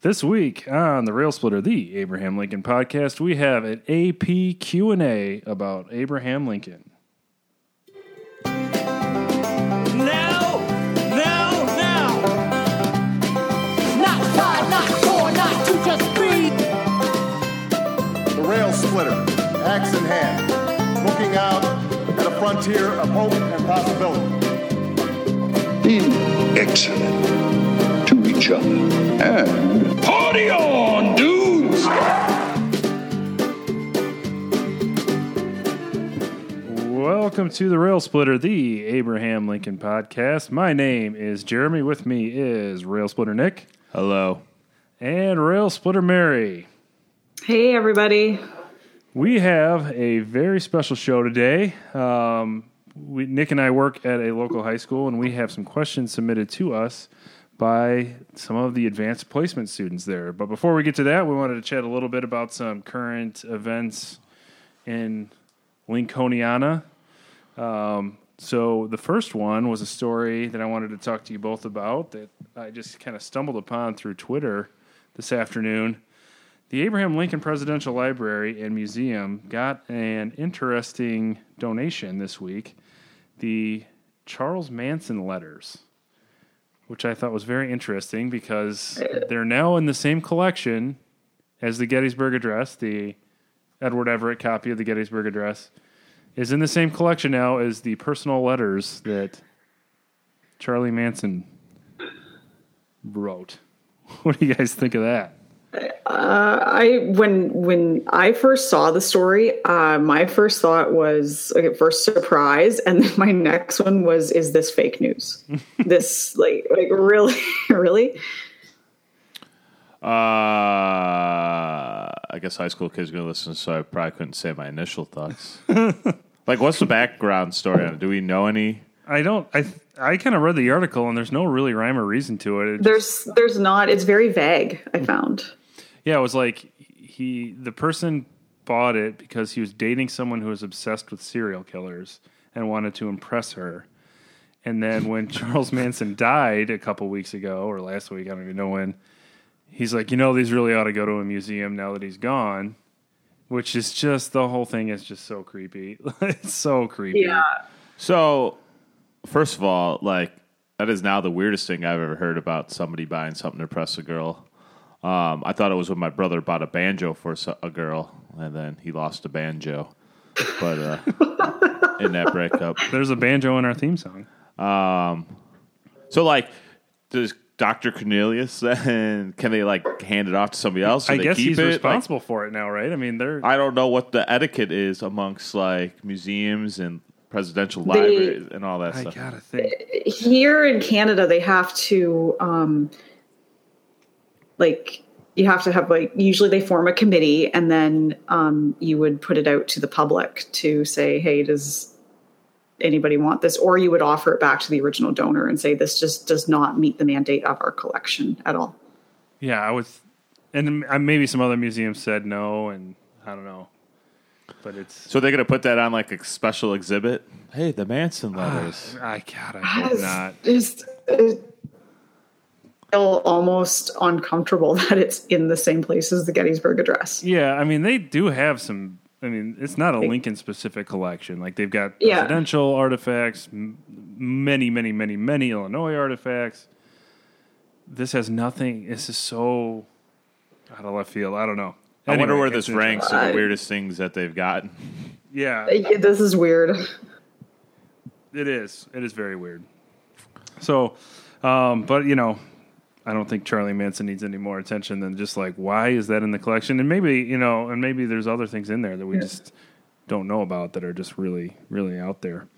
This week on the Rail Splitter, the Abraham Lincoln podcast, we have an AP Q&A about Abraham Lincoln. Now, now, now. Not five, not four, not two, just three. The rail splitter, axe in hand, looking out at a frontier of hope and possibility. being excellent to each other. And party on, dudes! Welcome to the Rail Splitter, the Abraham Lincoln podcast. My name is Jeremy. With me is Rail Splitter Nick Hello. and Rail Splitter Mary. Hey, everybody. We have a very special show today. Um, we, Nick and I work at a local high school, and we have some questions submitted to us by some of the advanced placement students there. But before we get to that, we wanted to chat a little bit about some current events in Lincolniana. Um, so the first one was a story that I wanted to talk to you both about that I just kind of stumbled upon through Twitter this afternoon. The Abraham Lincoln Presidential Library and Museum got an interesting donation this week the Charles Manson letters, which I thought was very interesting because uh. they're now in the same collection as the Gettysburg Address. The Edward Everett copy of the Gettysburg Address is in the same collection now as the personal letters that Charlie Manson wrote. What do you guys think of that? I when when I first saw the story, uh, my first thought was okay, first surprise, and then my next one was, "Is this fake news? this like like really really?" Uh, I guess high school kids are to listen, so I probably couldn't say my initial thoughts. like, what's the background story on it? Do we know any? I don't. I I kind of read the article, and there's no really rhyme or reason to it. it just- There's there's not. It's very vague. I found. yeah, it was like he the person bought it because he was dating someone who was obsessed with serial killers and wanted to impress her. And then when Charles Manson died a couple weeks ago or last week, I don't even know when, he's like, you know, these really ought to go to a museum now that he's gone. Which is just the whole thing is just so creepy. it's so creepy. Yeah. So, first of all, like, that is now the weirdest thing I've ever heard about somebody buying something to impress a girl. Um, I thought it was when my brother bought a banjo for a girl, and then he lost a banjo. But uh, in that breakup, There's a banjo in our theme song. So like, does Doctor Cornelius then can they like hand it off to somebody else? I they guess keep he's it? Like, responsible for it now, right? I mean, they're I don't know what the etiquette is amongst like museums and presidential They- libraries and all that I stuff. gotta think. Here in Canada, they have to um, like you have to have like usually they form a committee and then um, you would put it out to the public to say hey does anybody want this or you would offer it back to the original donor and say this just does not meet the mandate of our collection at all Yeah, I was, and uh, maybe some other museums said no, and I don't know, but it's. So they're gonna put that on like a special exhibit. Hey, the Manson ah, letters. I God, I hope not. it's, it's uh, feel almost uncomfortable that it's in the same place as the gettysburg address Yeah, I mean they do have some. I mean, it's not a Lincoln specific collection. Like they've got Yeah. presidential artifacts, m- many, many, many, many Illinois artifacts. This has nothing. This is so out of left field. I don't know. I wonder where this ranks of the weirdest things that they've gotten. Yeah, this is weird It is. It is very weird. So, um, but you know, I don't think Charlie Manson needs any more attention than just like why is that in the collection? And maybe you know, and maybe there's other things in there that we just don't know about that are just really, really out there.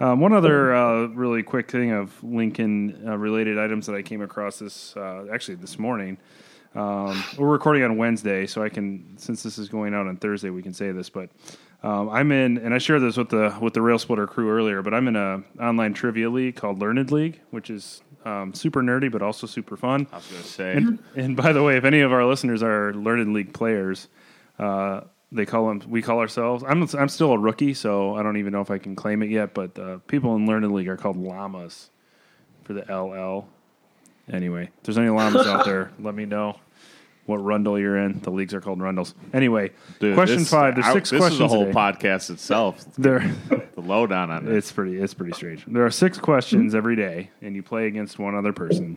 Um, one other uh, really quick thing of Lincoln uh, related items that I came across this uh, actually this morning. Um, we're recording on Wednesday, so I can since this is going out on Thursday, we can say this. But um, I'm in, and I shared this with the with the Rail Splitter crew earlier. But I'm in a online trivia league called Learned League, which is um, super nerdy but also super fun. I was gonna say. And, and by the way, if any of our listeners are Learned League players, uh, they call them. We call ourselves. I'm I'm still a rookie, so I don't even know if I can claim it yet. But uh, people in Learned League are called llamas for the LL. Anyway, if there's any llamas out there, let me know. what rundle you're in. The leagues are called rundles. Anyway, Dude, question this- five. There's I- six this questions. is a whole today. podcast itself. There, the lowdown on it. it's pretty. It's pretty strange. There are six questions every day, and you play against one other person.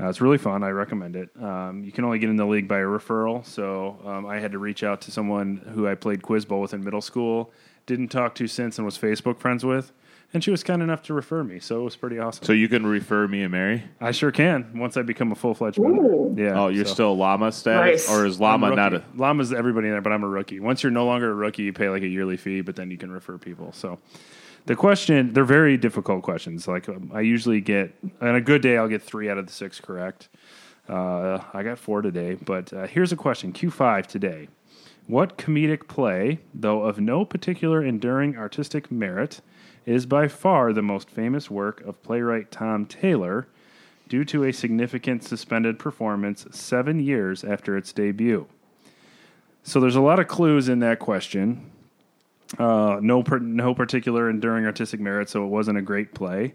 Uh, it's really fun. I recommend it. Um, you can only get in the league by a referral. So um, I had to reach out to someone who I played quiz bowl with in middle school. Didn't talk to since, and was Facebook friends with. And she was kind enough to refer me, so it was pretty awesome. So you can refer me and Mary. I sure can once I become a full fledged member. Yeah. Oh, you're so- still llama status, Nice. or is I'm llama a not a? rookie. Llama's everybody in there, but I'm a rookie. Once you're no longer a rookie, you pay like a yearly fee, but then you can refer people. So the question, they're very difficult questions. Like um, I usually get, on a good day, I'll get three out of the six correct. Uh, I got four today, but uh, here's a question Q5 today. What comedic play, though of no particular enduring artistic merit, is by far the most famous work of playwright Tom Taylor due to a significant suspended performance seven years after its debut? So there's a lot of clues in that question. Uh, no, per, no particular enduring artistic merit, so it wasn't a great play.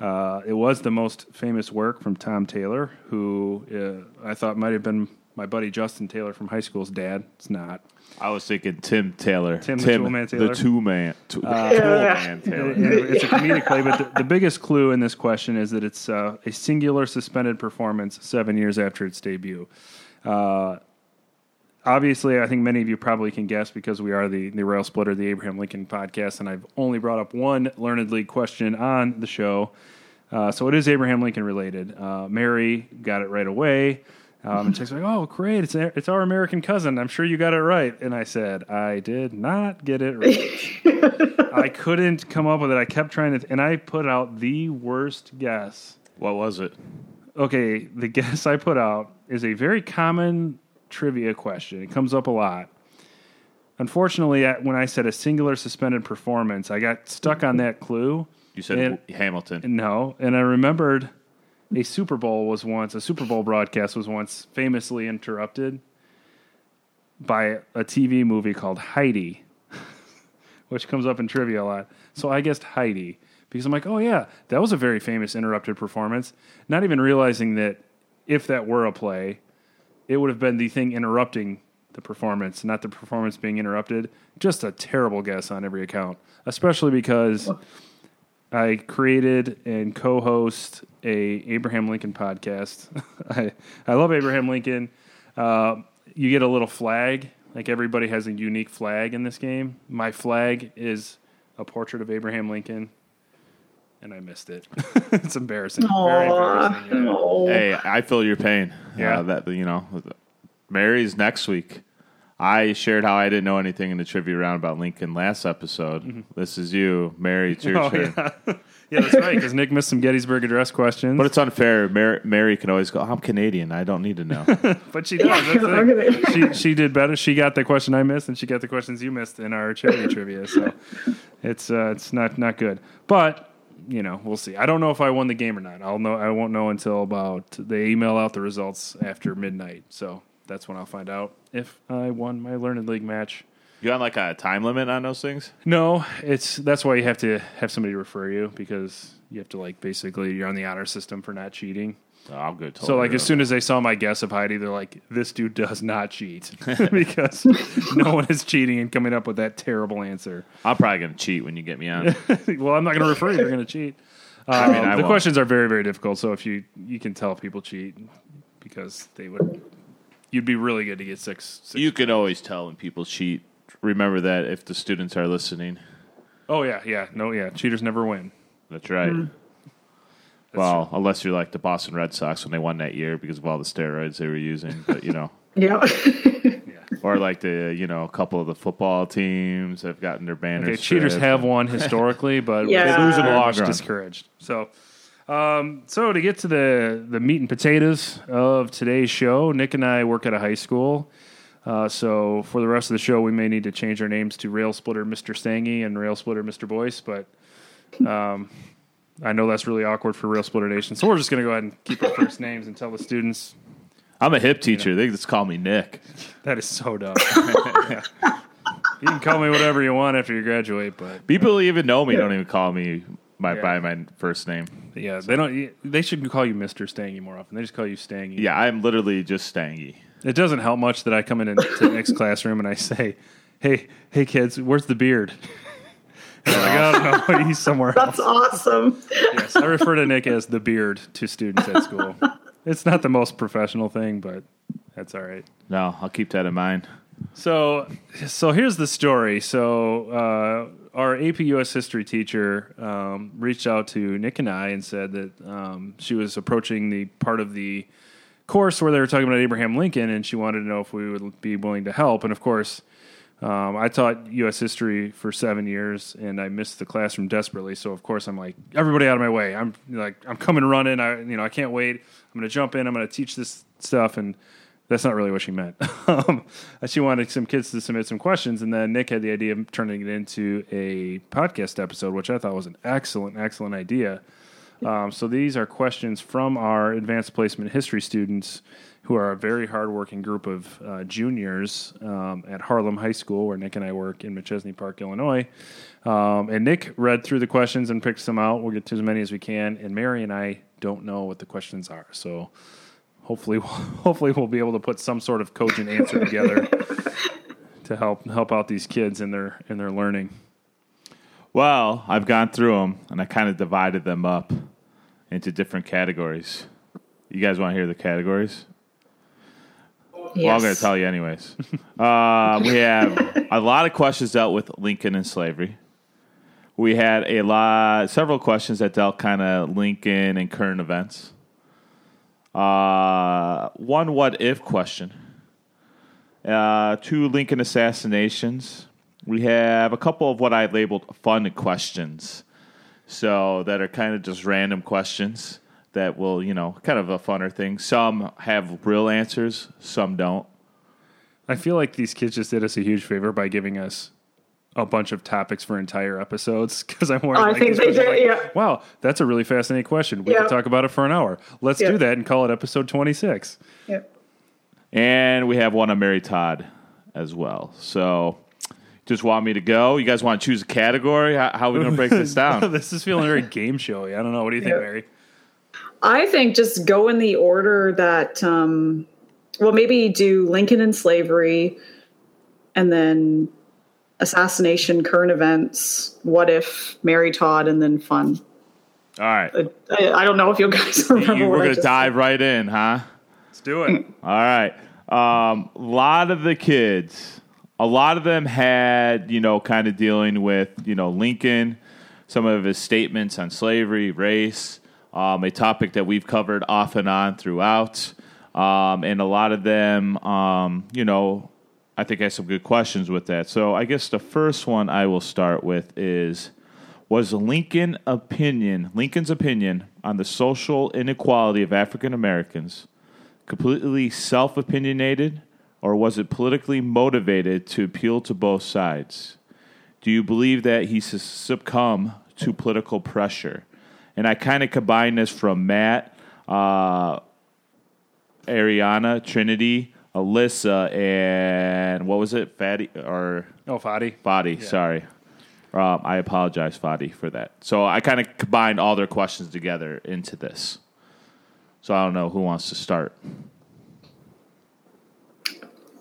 Uh, it was the most famous work from Tom Taylor, who uh, I thought might have been my buddy Justin Taylor from high school's dad. It's not. I was thinking Tim Taylor. Tim the Tool Man Taylor. The two man. Two, tool Yeah. man Taylor. And it's a comedic play, but the, the biggest clue in this question is that it's uh, a singular suspended performance seven years after its debut. Uh, obviously, I think many of you probably can guess because we are the, the Rail Splitter, the Abraham Lincoln podcast, and I've only brought up one Learned League question on the show. Uh, so it is Abraham Lincoln related. Uh, Mary got it right away. Um, and she's like, "Oh, great! It's it's our American cousin. I'm sure you got it right." And I said, "I did not get it right. I couldn't come up with it. I kept trying to, and I put out the worst guess. What was it? Okay, the guess I put out is a very common trivia question. It comes up a lot. Unfortunately, when I said a singular suspended performance, I got stuck on that clue. You said And- Hamilton. No, and I remembered a Super Bowl was once a Super Bowl broadcast was once famously interrupted by a TV movie called Heidi, which comes up in trivia a lot. So I guessed Heidi because I'm like, oh yeah, that was a very famous interrupted performance. Not even realizing that if that were a play, it would have been the thing interrupting the performance, not the performance being interrupted. Just a terrible guess on every account, especially because I created and co-host a Abraham Lincoln podcast. I I love Abraham Lincoln. Uh, you get a little flag, like everybody has a unique flag in this game. My flag is a portrait of Abraham Lincoln, and I missed it. it's embarrassing. Very embarrassing. yeah. Hey, I feel your pain. Yeah. Uh, that you know, Mary's next week. I shared how I didn't know anything in the trivia round about Lincoln last episode. This is you, Mary. It's your Oh, turn. yeah. yeah, that's right. Because Nick missed some Gettysburg Address questions, But it's unfair. Mary, Mary can always go. I'm Canadian. I don't need to know. But she does. Thing. she she did better. She got the question I missed, and she got the questions you missed in our charity trivia. So it's uh, it's not not good. But you know, we'll see. I don't know if I won the game or not. I'll know. I won't know until about they email out the results after midnight. So that's when I'll find out if I won my Learned League match. you on like a time limit on those things? No, it's that's why you have to have somebody refer you because you have to like basically you're on the honor system for not cheating. Oh, I'm good. So like as soon as they saw my guess of Heidi, they're like, "This dude does not cheat," because no one is cheating and coming up with that terrible answer. I'm probably gonna cheat when you get me on. well, I'm not going to refer you. You're going to cheat. I mean, Um, I the won't. questions are very very difficult. So if you you can tell people cheat because they would, you'd be really good to get six. six You can always tell when people cheat. Remember that if the students are listening. oh yeah, yeah, no, yeah. Cheaters never win. That's right. Hmm. well, unless you're like the Boston Red Sox when they won that year because of all the steroids they were using, but you know, Yeah. or like the you know a couple of the football teams have gotten their banners. Okay, cheaters have won historically, but Yeah. They lose in the very long much run. discouraged. So, um, so to get to the the meat and potatoes of today's show, Nick and I work at a high school. Uh, so for the rest of the show, we may need to change our names to Rail Splitter Mr. Stangy and Rail Splitter Mr. Boyce, but um, I know that's really awkward for Rail Splitter Nation. So we're just going to go ahead and keep our first names and tell the students I'm a hip teacher. They just call me Nick. that is so dumb. You can call me whatever you want after you graduate, but People who even know me don't even call me my Yeah. by my first name. Yeah, they don't. They should call you Mister Stangy more often. They just call you Stangy. Yeah, I'm literally just Stangy. It doesn't help much that I come in into the next classroom and I say, "Hey, hey, kids, where's the beard?" Like, I don't know. He's somewhere else. That's awesome. Yes, I refer to Nick as the beard to students at school. It's not the most professional thing, but that's all right. No, I'll keep that in mind. So, so here's the story. So, uh, our AP US history teacher um, reached out to Nick and I and said that um, she was approaching the part of the course where they were talking about Abraham Lincoln, and she wanted to know if we would be willing to help. And of course, um, I taught U.S. history for seven years, and I missed the classroom desperately. So of course, I'm like, everybody out of my way. I'm like, I'm coming running. I, you know, I can't wait. I'm going to jump in. I'm going to teach this stuff, and that's not really what she meant. um, she wanted some kids to submit some questions, and then Nick had the idea of turning it into a podcast episode, which I thought was an excellent, excellent idea. Um, so these are questions from our advanced placement history students who are a very hardworking group of uh, juniors um, at Harlem High School, where Nick and I work in Machesney Park, Illinois. Um, and Nick read through the questions and picked some out. We'll get to as many as we can. And Mary and I don't know what the questions are, so hopefully, hopefully we'll be able to put some sort of cogent answer together to help help out these kids in their in their learning. Well, I've gone through them and I kind of divided them up into different categories. You guys want to hear the categories? Yes. Well, I'm going to tell you anyways. uh, we have a lot of questions dealt with Lincoln and slavery. We had a lot, several questions that dealt kind of Lincoln and current events. Uh, one what if question. Uh, two Lincoln assassinations. We have a couple of what I labeled fun questions. So that are kind of just random questions that will, you know, kind of a funner thing. Some have real answers, some don't. I feel like these kids just did us a huge favor by giving us a bunch of topics for entire episodes because I'm worried. I like, think they questions did, like, yeah. Wow, that's a really fascinating question. We Yeah. could talk about it for an hour. Let's Yeah. do that and call it episode 26. Yep. And we have one on Mary Todd as well. So just want me to go? You guys want to choose a category? How, how are we going to break this down? this is feeling very game showy. I don't know. What do you think, Yeah. Mary? I think just go in the order that, um, well, maybe do Lincoln and slavery, and then assassination, current events, what if, Mary Todd, and then fun. All right. I, I don't know if you guys remember. You- we're going to just dive right in, huh? Let's do it. All right. Um, a lot of the kids, a lot of them had, you know, kind of dealing with, you know, Lincoln, some of his statements on slavery, race, um, a topic that we've covered off and on throughout. Um, and a lot of them, um, you know, I think I have some good questions with that. So I guess the first one I will start with is was Lincoln opinion, Lincoln's opinion on the social inequality of African Americans completely self opinionated, or was it politically motivated to appeal to both sides? Do you believe that he succumbed to political pressure? And I kind of combine this from Matt, uh, Ariana, Trinity, Alyssa, and what was it? Fatty or Oh, Fadi. Fadi, sorry. Um, I apologize, Fadi, for that. So I kind of combined all their questions together into this. So I don't know who wants to start.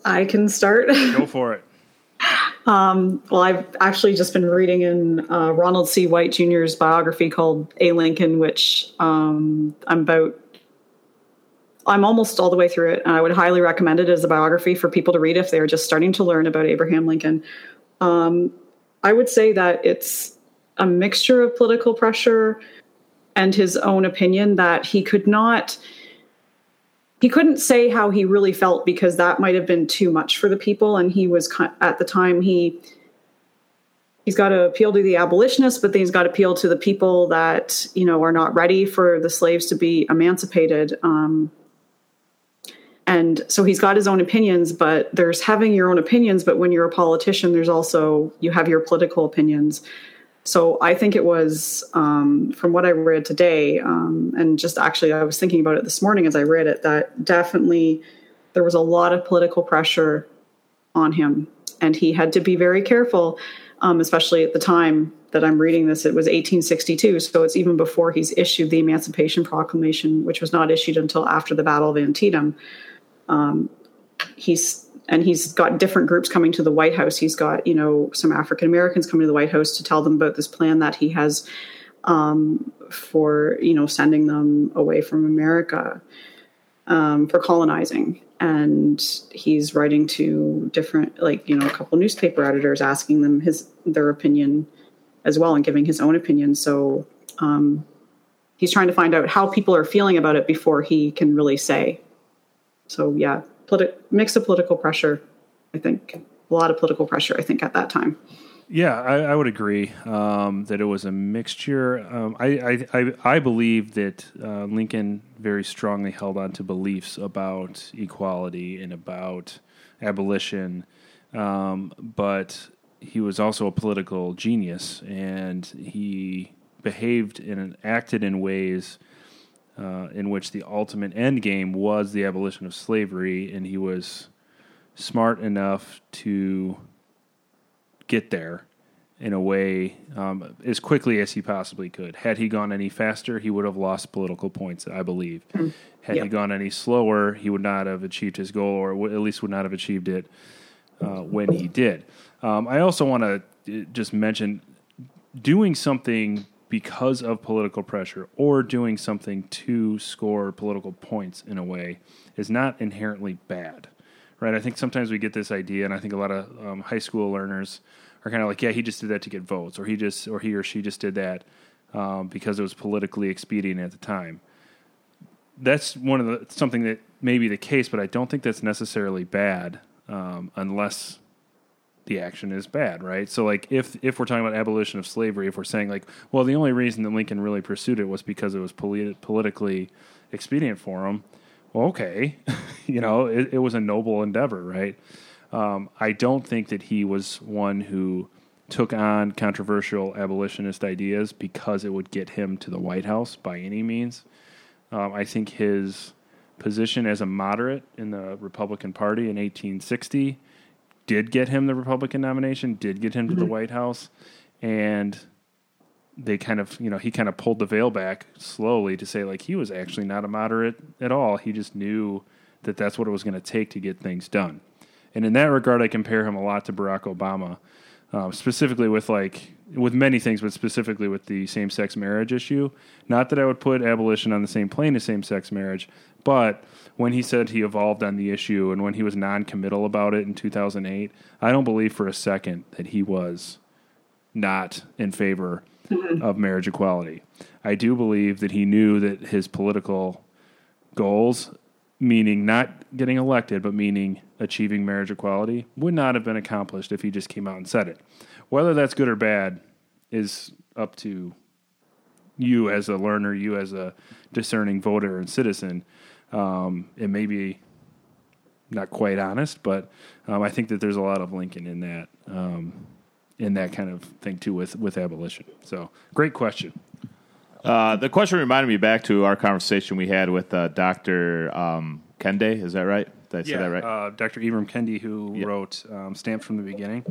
I can start. Go for it. Well, I've actually just been reading in uh, Ronald C. White Jr.'s biography called A. Lincoln, which um, I'm about. I'm almost all the way through it, and I would highly recommend it as a biography for people to read if they're just starting to learn about Abraham Lincoln. Um, I would say that it's a mixture of political pressure and his own opinion that he could not he couldn't say how he really felt because that might have been too much for the people and he was at the time he he's got to appeal to the abolitionists but then he's got to appeal to the people that you know are not ready for the slaves to be emancipated um, and so he's got his own opinions but there's having your own opinions but when you're a politician there's also you have your political opinions. So I think it was um, from what I read today, um, and just actually I was thinking about it this morning as I read it that definitely there was a lot of political pressure on him, and he had to be very careful, um, especially at the time that I'm reading this. It was 1862, so it's even before he's issued the Emancipation Proclamation, which was not issued until after the Battle of Antietam he's and he's got different groups coming to the White House. He's got you know some African Americans coming to the White House to tell them about this plan that he has um, for you know sending them away from America um, for colonizing. And he's writing to different, like you know, a couple newspaper editors, asking them his their opinion as well, and giving his own opinion. So um, he's trying to find out how people are feeling about it before he can really say. So yeah, politi- mix of political pressure. I think a lot of political pressure. I think at that time. Yeah, I, I would agree um, that it was a mixture. Um, I, I, I, believe that uh, Lincoln very strongly held on to beliefs about equality and about abolition, um, but he was also a political genius, and he behaved and acted in ways uh, in which the ultimate end game was the abolition of slavery, and he was smart enough to get there in a way um, as quickly as he possibly could. Had he gone any faster, he would have lost political points, I believe. Had he gone any slower, he would not have achieved his goal, or w- at least would not have achieved it uh, when he did. Um, I also want to just mention doing something because of political pressure or doing something to score political points in a way is not inherently bad right? I think sometimes we get this idea and i think a lot of um, high school learners are kind of like yeah he just did that to get votes or he just or he or she just did that um, because it was politically expedient at the time. That's one of the something that may be the case but i don't think that's necessarily bad um, unless the action is bad, right? So like if if we're talking about abolition of slavery, if we're saying like, well, the only reason that Lincoln really pursued it was because it was polit- politically expedient for him. Well, okay, you know, it, it was a noble endeavor, right? Um, I don't think that he was one who took on controversial abolitionist ideas because it would get him to the White House by any means. Um, I think his position as a moderate in the Republican Party in 1860 did get him the Republican nomination, did get him to the White House, and they kind of, you know, he kind of pulled the veil back slowly to say like he was actually not a moderate at all. He just knew that that's what it was going to take to get things done. And in that regard, I compare him a lot to Barack Obama, um, specifically with like with many things, but specifically with the same-sex marriage issue. Not that I would put abolition on the same plane as same-sex marriage, but when he said he evolved on the issue and when he was non-committal about it in 2008, I don't believe for a second that he was not in favor mm-hmm. of marriage equality. I do believe that he knew that his political goals, meaning not getting elected, but meaning achieving marriage equality, would not have been accomplished if he just came out and said it. Whether that's good or bad is up to you as a learner, you as a discerning voter and citizen. Um, it may be not quite honest, but um, I think that there's a lot of Lincoln in that um, in that kind of thing too with with abolition. So great question. Uh, the question reminded me back to our conversation we had with uh, Dr. Um, Kende. Is that right? Did I say that right? Uh, Dr. Ibram Kendi, who Yeah. wrote um, "Stamped from the Beginning."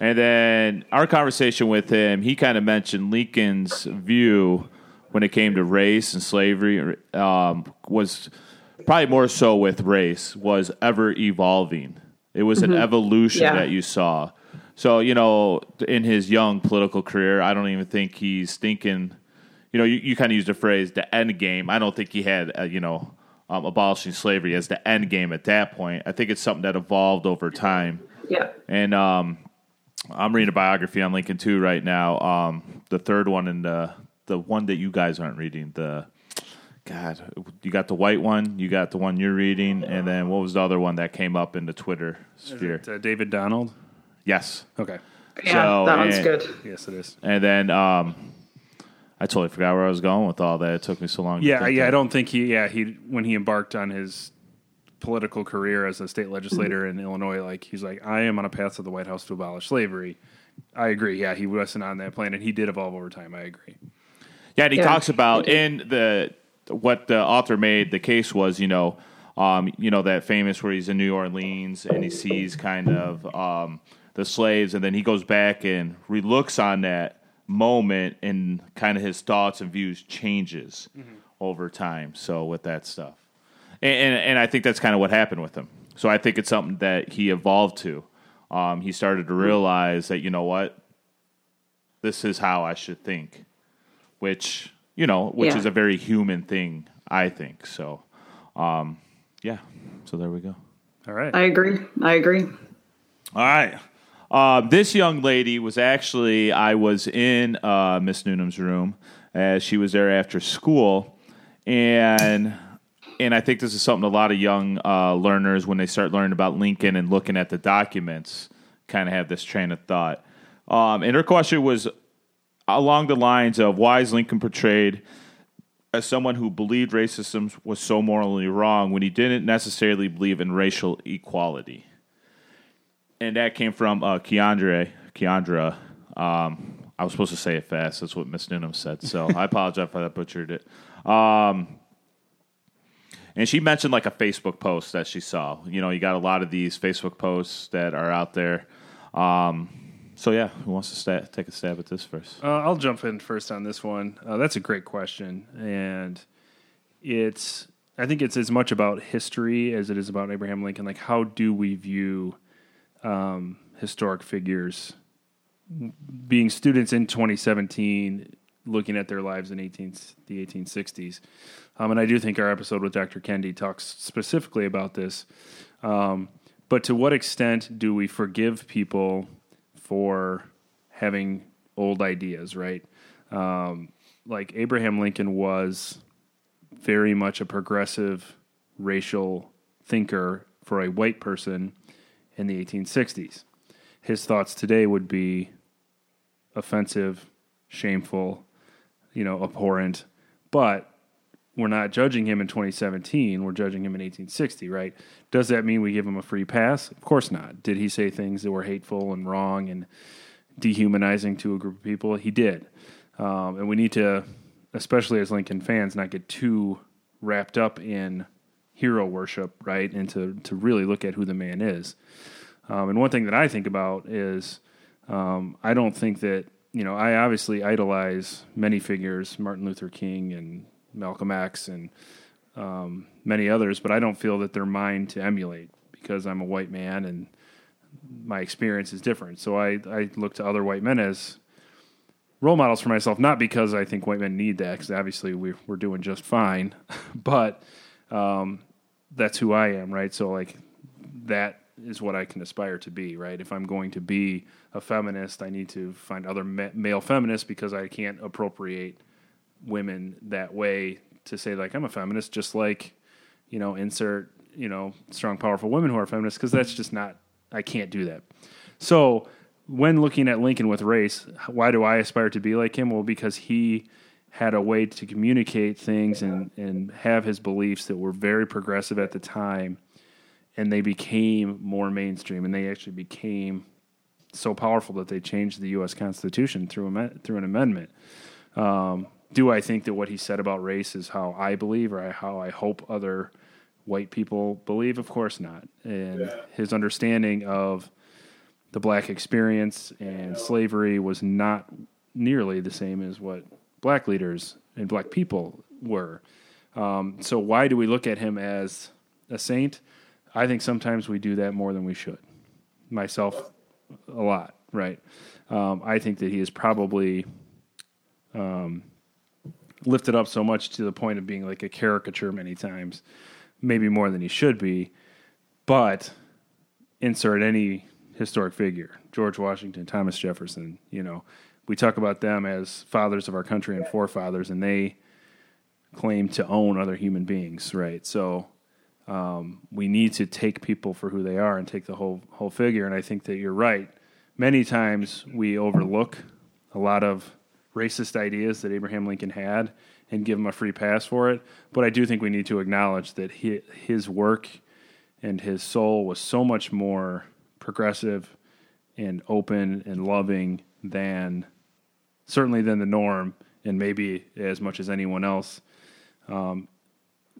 And then our conversation with him, he kind of mentioned Lincoln's view when it came to race and slavery um, was probably more so with race was ever evolving. It was an evolution Yeah. that you saw. So you know, in his young political career, I don't even think he's thinking. You know, you, you kind of used the phrase "the end game." I don't think he had, uh, you know, um, abolishing slavery as the end game at that point. I think it's something that evolved over time. Yeah. And um, I'm reading a biography on Lincoln too right now. Um, the third one and the the one that you guys aren't reading. The God, you got the white one, you got the one you're reading, and then what was the other one that came up in the Twitter sphere? Is it, uh, David Donald. Yes, Okay. Yeah, So, that one's and- good. Yes, it is. and then um, I totally forgot where I was going with all that. It took me so long. to Yeah, think yeah. I don't think he. Yeah, he when he embarked on his political career as a state legislator in Illinois, like he's like, I am on a path to the White House to abolish slavery. I agree. Yeah, he wasn't on that plan, and he did evolve over time. I agree. Yeah, and he Yeah. talks about in the what the author made the case was, you know, um, you know that famous where he's in New Orleans and he sees kind of um, the slaves, and then he goes back and relooks on that moment, and kind of his thoughts and views changes over time. So with that stuff, and and, and I think that's kind of what happened with him. So I think it's something that he evolved to. Um, he started to realize that you know what, this is how I should think, which you know, which Yeah. is a very human thing, I think. So, um, yeah. So there we go. All right. I agree. I agree. All right. Uh, this young lady was actually, I was in uh, Miss Noonan's room as she was there after school. And and I think this is something a lot of young uh, learners, when they start learning about Lincoln and looking at the documents, kind of have this train of thought. Um, and her question was along the lines of why is Lincoln portrayed as someone who believed racism was so morally wrong when he didn't necessarily believe in racial equality? and that came from uh, Keandre. Keandra. Um, I was supposed to say it fast. That's what Miss Noonan said. So I apologize if I butchered it. Um, and she mentioned like a Facebook post that she saw. You know, you got a lot of these Facebook posts that are out there. Um, so yeah, who wants to sta- take a stab at this first? Uh, I'll jump in first on this one. Uh, that's a great question, and it's I think it's as much about history as it is about Abraham Lincoln. Like, how do we view um, historic figures? Being students in 2017, looking at their lives in 18 the 1860s, um, and I do think our episode with Dr. Kendi talks specifically about this. Um, but to what extent do we forgive people for having old ideas, right? Um, like Abraham Lincoln was very much a progressive racial thinker for a white person in the 1860s. His thoughts today would be offensive, shameful, you know, abhorrent, but we're not judging him in 2017. We're judging him in 1860, right? Does that mean we give him a free pass? Of course not. Did he say things that were hateful and wrong and dehumanizing to a group of people? He did. Um, and we need to, especially as Lincoln fans, not get too wrapped up in hero worship, right? And to, to really look at who the man is. Um, and one thing that I think about is um, I don't think that, you know, I obviously idolize many figures, Martin Luther King and Malcolm X and um, many others, but I don't feel that they're mine to emulate because I'm a white man and my experience is different. So I, I look to other white men as role models for myself, not because I think white men need that, because obviously we're, we're doing just fine, but um, that's who I am, right? So, like, that is what I can aspire to be, right? If I'm going to be a feminist, I need to find other ma- male feminists because I can't appropriate women that way to say like I'm a feminist, just like you know insert you know strong, powerful women who are feminists because that's just not I can't do that. So when looking at Lincoln with race, why do I aspire to be like him? Well, because he had a way to communicate things and and have his beliefs that were very progressive at the time, and they became more mainstream, and they actually became so powerful that they changed the U.S. Constitution through through an amendment. Um, do I think that what he said about race is how I believe or how I hope other white people believe? Of course not. And his understanding of the black experience and slavery was not nearly the same as what black leaders and black people were. Um, so why do we look at him as a saint? I think sometimes we do that more than we should. Myself, a lot, right? Um, I think that he is probably um, lifted up so much to the point of being like a caricature many times, maybe more than he should be. But insert any historic figure, George Washington, Thomas Jefferson, you know, we talk about them as fathers of our country and forefathers, and they claim to own other human beings, right? So um, we need to take people for who they are and take the whole whole figure. And I think that you're right. Many times we overlook a lot of racist ideas that Abraham Lincoln had and give him a free pass for it. But I do think we need to acknowledge that he, his work and his soul was so much more progressive and open and loving than certainly than the norm, and maybe as much as anyone else um,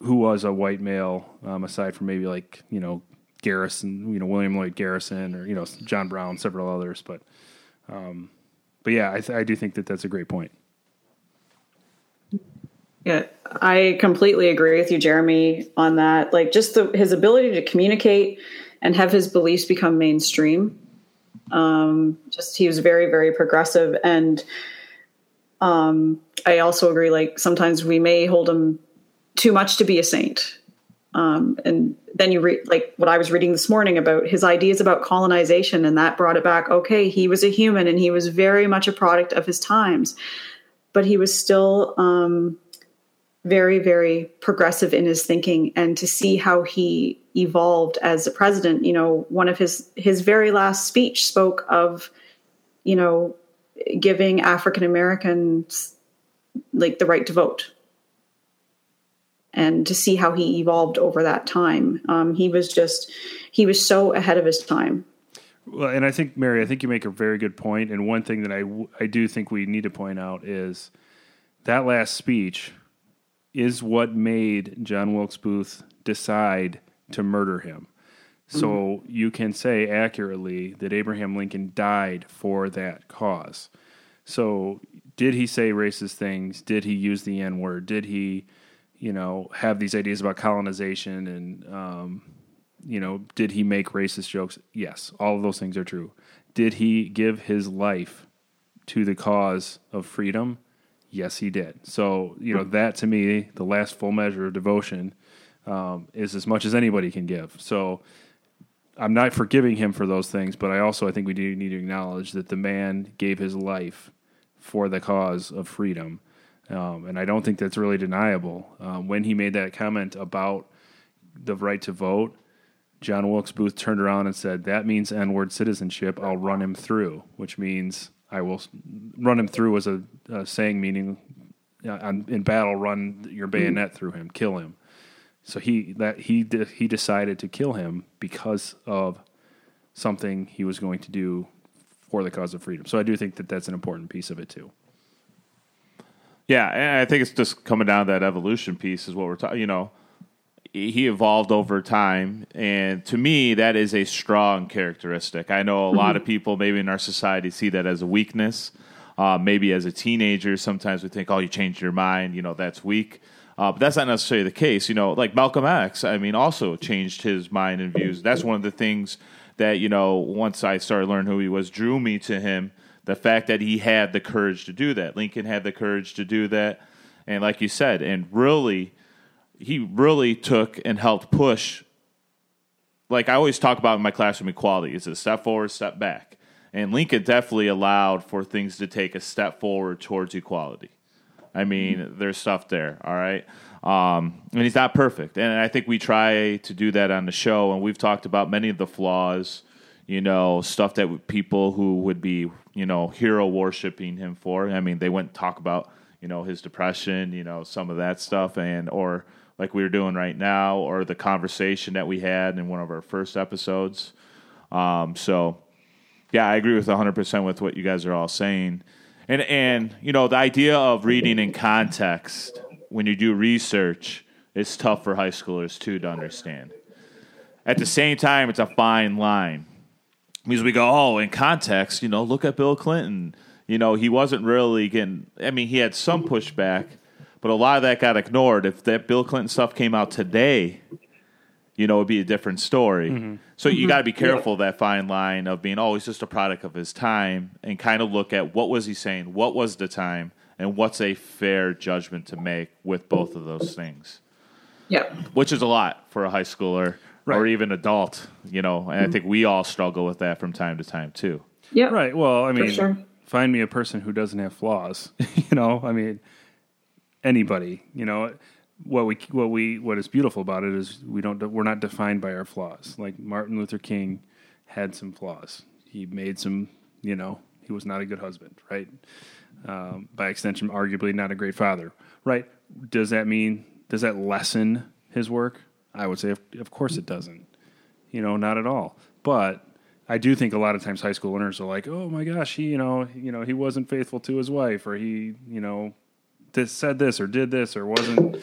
who was a white male, um, aside from maybe like you know Garrison, you know William Lloyd Garrison, or you know John Brown, several others. But um, but yeah, I, th- I do think that that's a great point. Yeah, I completely agree with you, Jeremy, on that. Like, just the, his ability to communicate and have his beliefs become mainstream. Um, just he was very, very progressive, and um, I also agree. Like, sometimes we may hold him too much to be a saint. Um, and then you read like what I was reading this morning about his ideas about colonization, and that brought it back. Okay, he was a human, and he was very much a product of his times, but he was still um, very, very progressive in his thinking. And to see how he evolved as a president, you know, one of his his very last speech spoke of, you know, giving African Americans like the right to vote and to see how he evolved over that time. Um, he was just, he was so ahead of his time. Well, and I think Mary, I think you make a very good point. And one thing that I I do think we need to point out is that last speech is what made John Wilkes Booth decide to murder him. So you can say accurately that Abraham Lincoln died for that cause. So did he say racist things? Did he use the N word? Did he, you know, have these ideas about colonization and, um, you know, did he make racist jokes? Yes, all of those things are true. Did he give his life to the cause of freedom? Yes, he did. So, you know, that to me, the last full measure of devotion um, is as much as anybody can give. So, I'm not forgiving him for those things, but I also I think we do need to acknowledge that the man gave his life for the cause of freedom, um, and I don't think that's really deniable. Um, when he made that comment about the right to vote, John Wilkes Booth turned around and said, "That means N-word citizenship. I'll run him through," which means I will run him through as a, a saying meaning uh, in battle, run your bayonet through him, kill him. So he that he de- he decided to kill him because of something he was going to do for the cause of freedom. So I do think that that's an important piece of it too. Yeah, and I think it's just coming down to that evolution piece is what we're talking. You know, he evolved over time, and to me, that is a strong characteristic. I know a lot of people, maybe in our society, see that as a weakness. Uh, maybe as a teenager, sometimes we think, "Oh, you changed your mind," you know, that's weak. Uh, but that's not necessarily the case. You know, like Malcolm X, I mean, also changed his mind and views. That's one of the things that you know. Once I started learning who he was, drew me to him. The fact that he had the courage to do that. Lincoln had the courage to do that, and like you said, and really, he really took and helped push. Like I always talk about in my classroom equality, it's a step forward, step back, and Lincoln definitely allowed for things to take a step forward towards equality. I mean, there's stuff there, all right. Um, and he's not perfect, and I think we try to do that on the show. And we've talked about many of the flaws, you know, stuff that people who would be, you know, hero worshiping him for. I mean, they wouldn't talk about, you know, his depression, you know, some of that stuff, and or like we are doing right now, or the conversation that we had in one of our first episodes. Um, so, yeah, I agree with 100% with what you guys are all saying. And and you know, the idea of reading in context when you do research is tough for high schoolers too to understand. At the same time, it's a fine line. Because we go, oh, in context, you know, look at Bill Clinton. You know, he wasn't really getting I mean, he had some pushback, but a lot of that got ignored. If that Bill Clinton stuff came out today, you know, it'd be a different story. Mm-hmm. So you mm-hmm. got to be careful of that fine line of being, oh, he's just a product of his time, and kind of look at what was he saying, what was the time, and what's a fair judgment to make with both of those things, Yeah. which is a lot for a high schooler or even adult, you know. And I think we all struggle with that from time to time too. Yeah. Right. Well, I mean, sure. find me a person who doesn't have flaws. you know, I mean, anybody. You know, what we what we what is beautiful about it is we don't we're not defined by our flaws. Like Martin Luther King had some flaws. He made some. You know, he was not a good husband. Right. Um, by extension, arguably not a great father. Right. Does that mean does that lessen his work? I would say, of, of course, it doesn't. You know, not at all. But I do think a lot of times high school learners are like, "Oh my gosh, he, you know, you know, he wasn't faithful to his wife, or he, you know, this said this or did this or wasn't."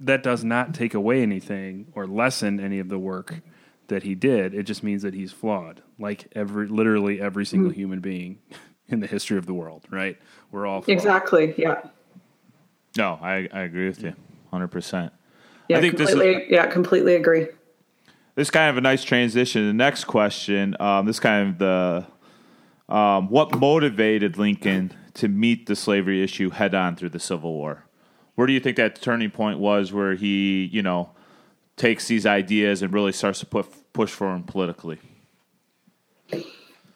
That does not take away anything or lessen any of the work that he did. It just means that he's flawed, like every, literally every single mm-hmm. human being in the history of the world. Right? We're all flawed. Exactly. Yeah. No, I, I agree with you 100%. Yeah, I think this is- completely, yeah, completely agree. This is kind of a nice transition. The next question, um, this kind of the um, what motivated Lincoln to meet the slavery issue head on through the Civil War? Where do you think that turning point was, where he, you know, takes these ideas and really starts to put push for them politically?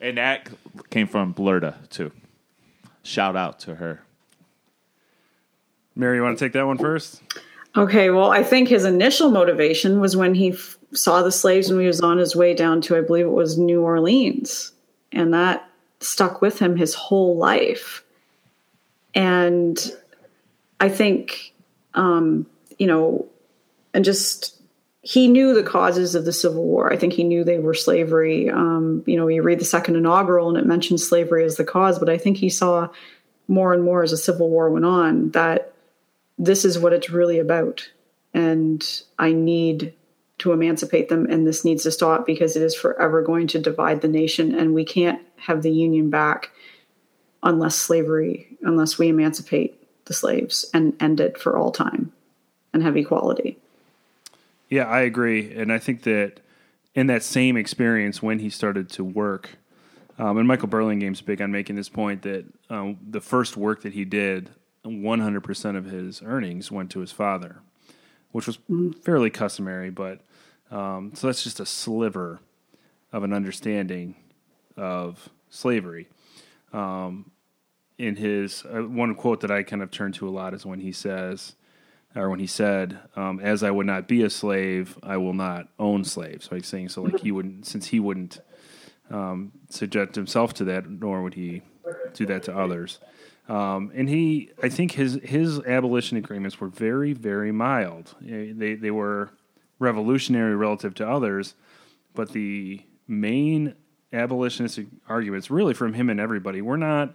And that came from Blurda too. Shout out to her. Mary, you want to take that one first? Okay, well, I think his initial motivation was when he f- saw the slaves when he was on his way down to, I believe it was New Orleans. And that stuck with him his whole life. And I think, um, you know, and just he knew the causes of the Civil War. I think he knew they were slavery. Um, you know, you read the second inaugural and it mentions slavery as the cause, but I think he saw more and more as the Civil War went on that this is what it's really about. And I need to emancipate them, and this needs to stop because it is forever going to divide the nation, and we can't have the Union back unless slavery, unless we emancipate the slaves and end it for all time and have equality. Yeah, I agree, and I think that in that same experience when he started to work, um, and Michael Burlingame's big on making this point that um, the first work that he did, 100% of his earnings went to his father, which was fairly customary, but um, so that's just a sliver of an understanding of slavery. Um, in his uh, one quote that I kind of turn to a lot is when he says, or when he said, um, "As I would not be a slave, I will not own slaves." So he's saying, so like he wouldn't, since he wouldn't um, subject himself to that, nor would he do that to others. Um, and he, I think his his abolition agreements were very, very mild. Eh, They they were revolutionary relative to others, but the main abolitionist arguments, really from him and everybody, were not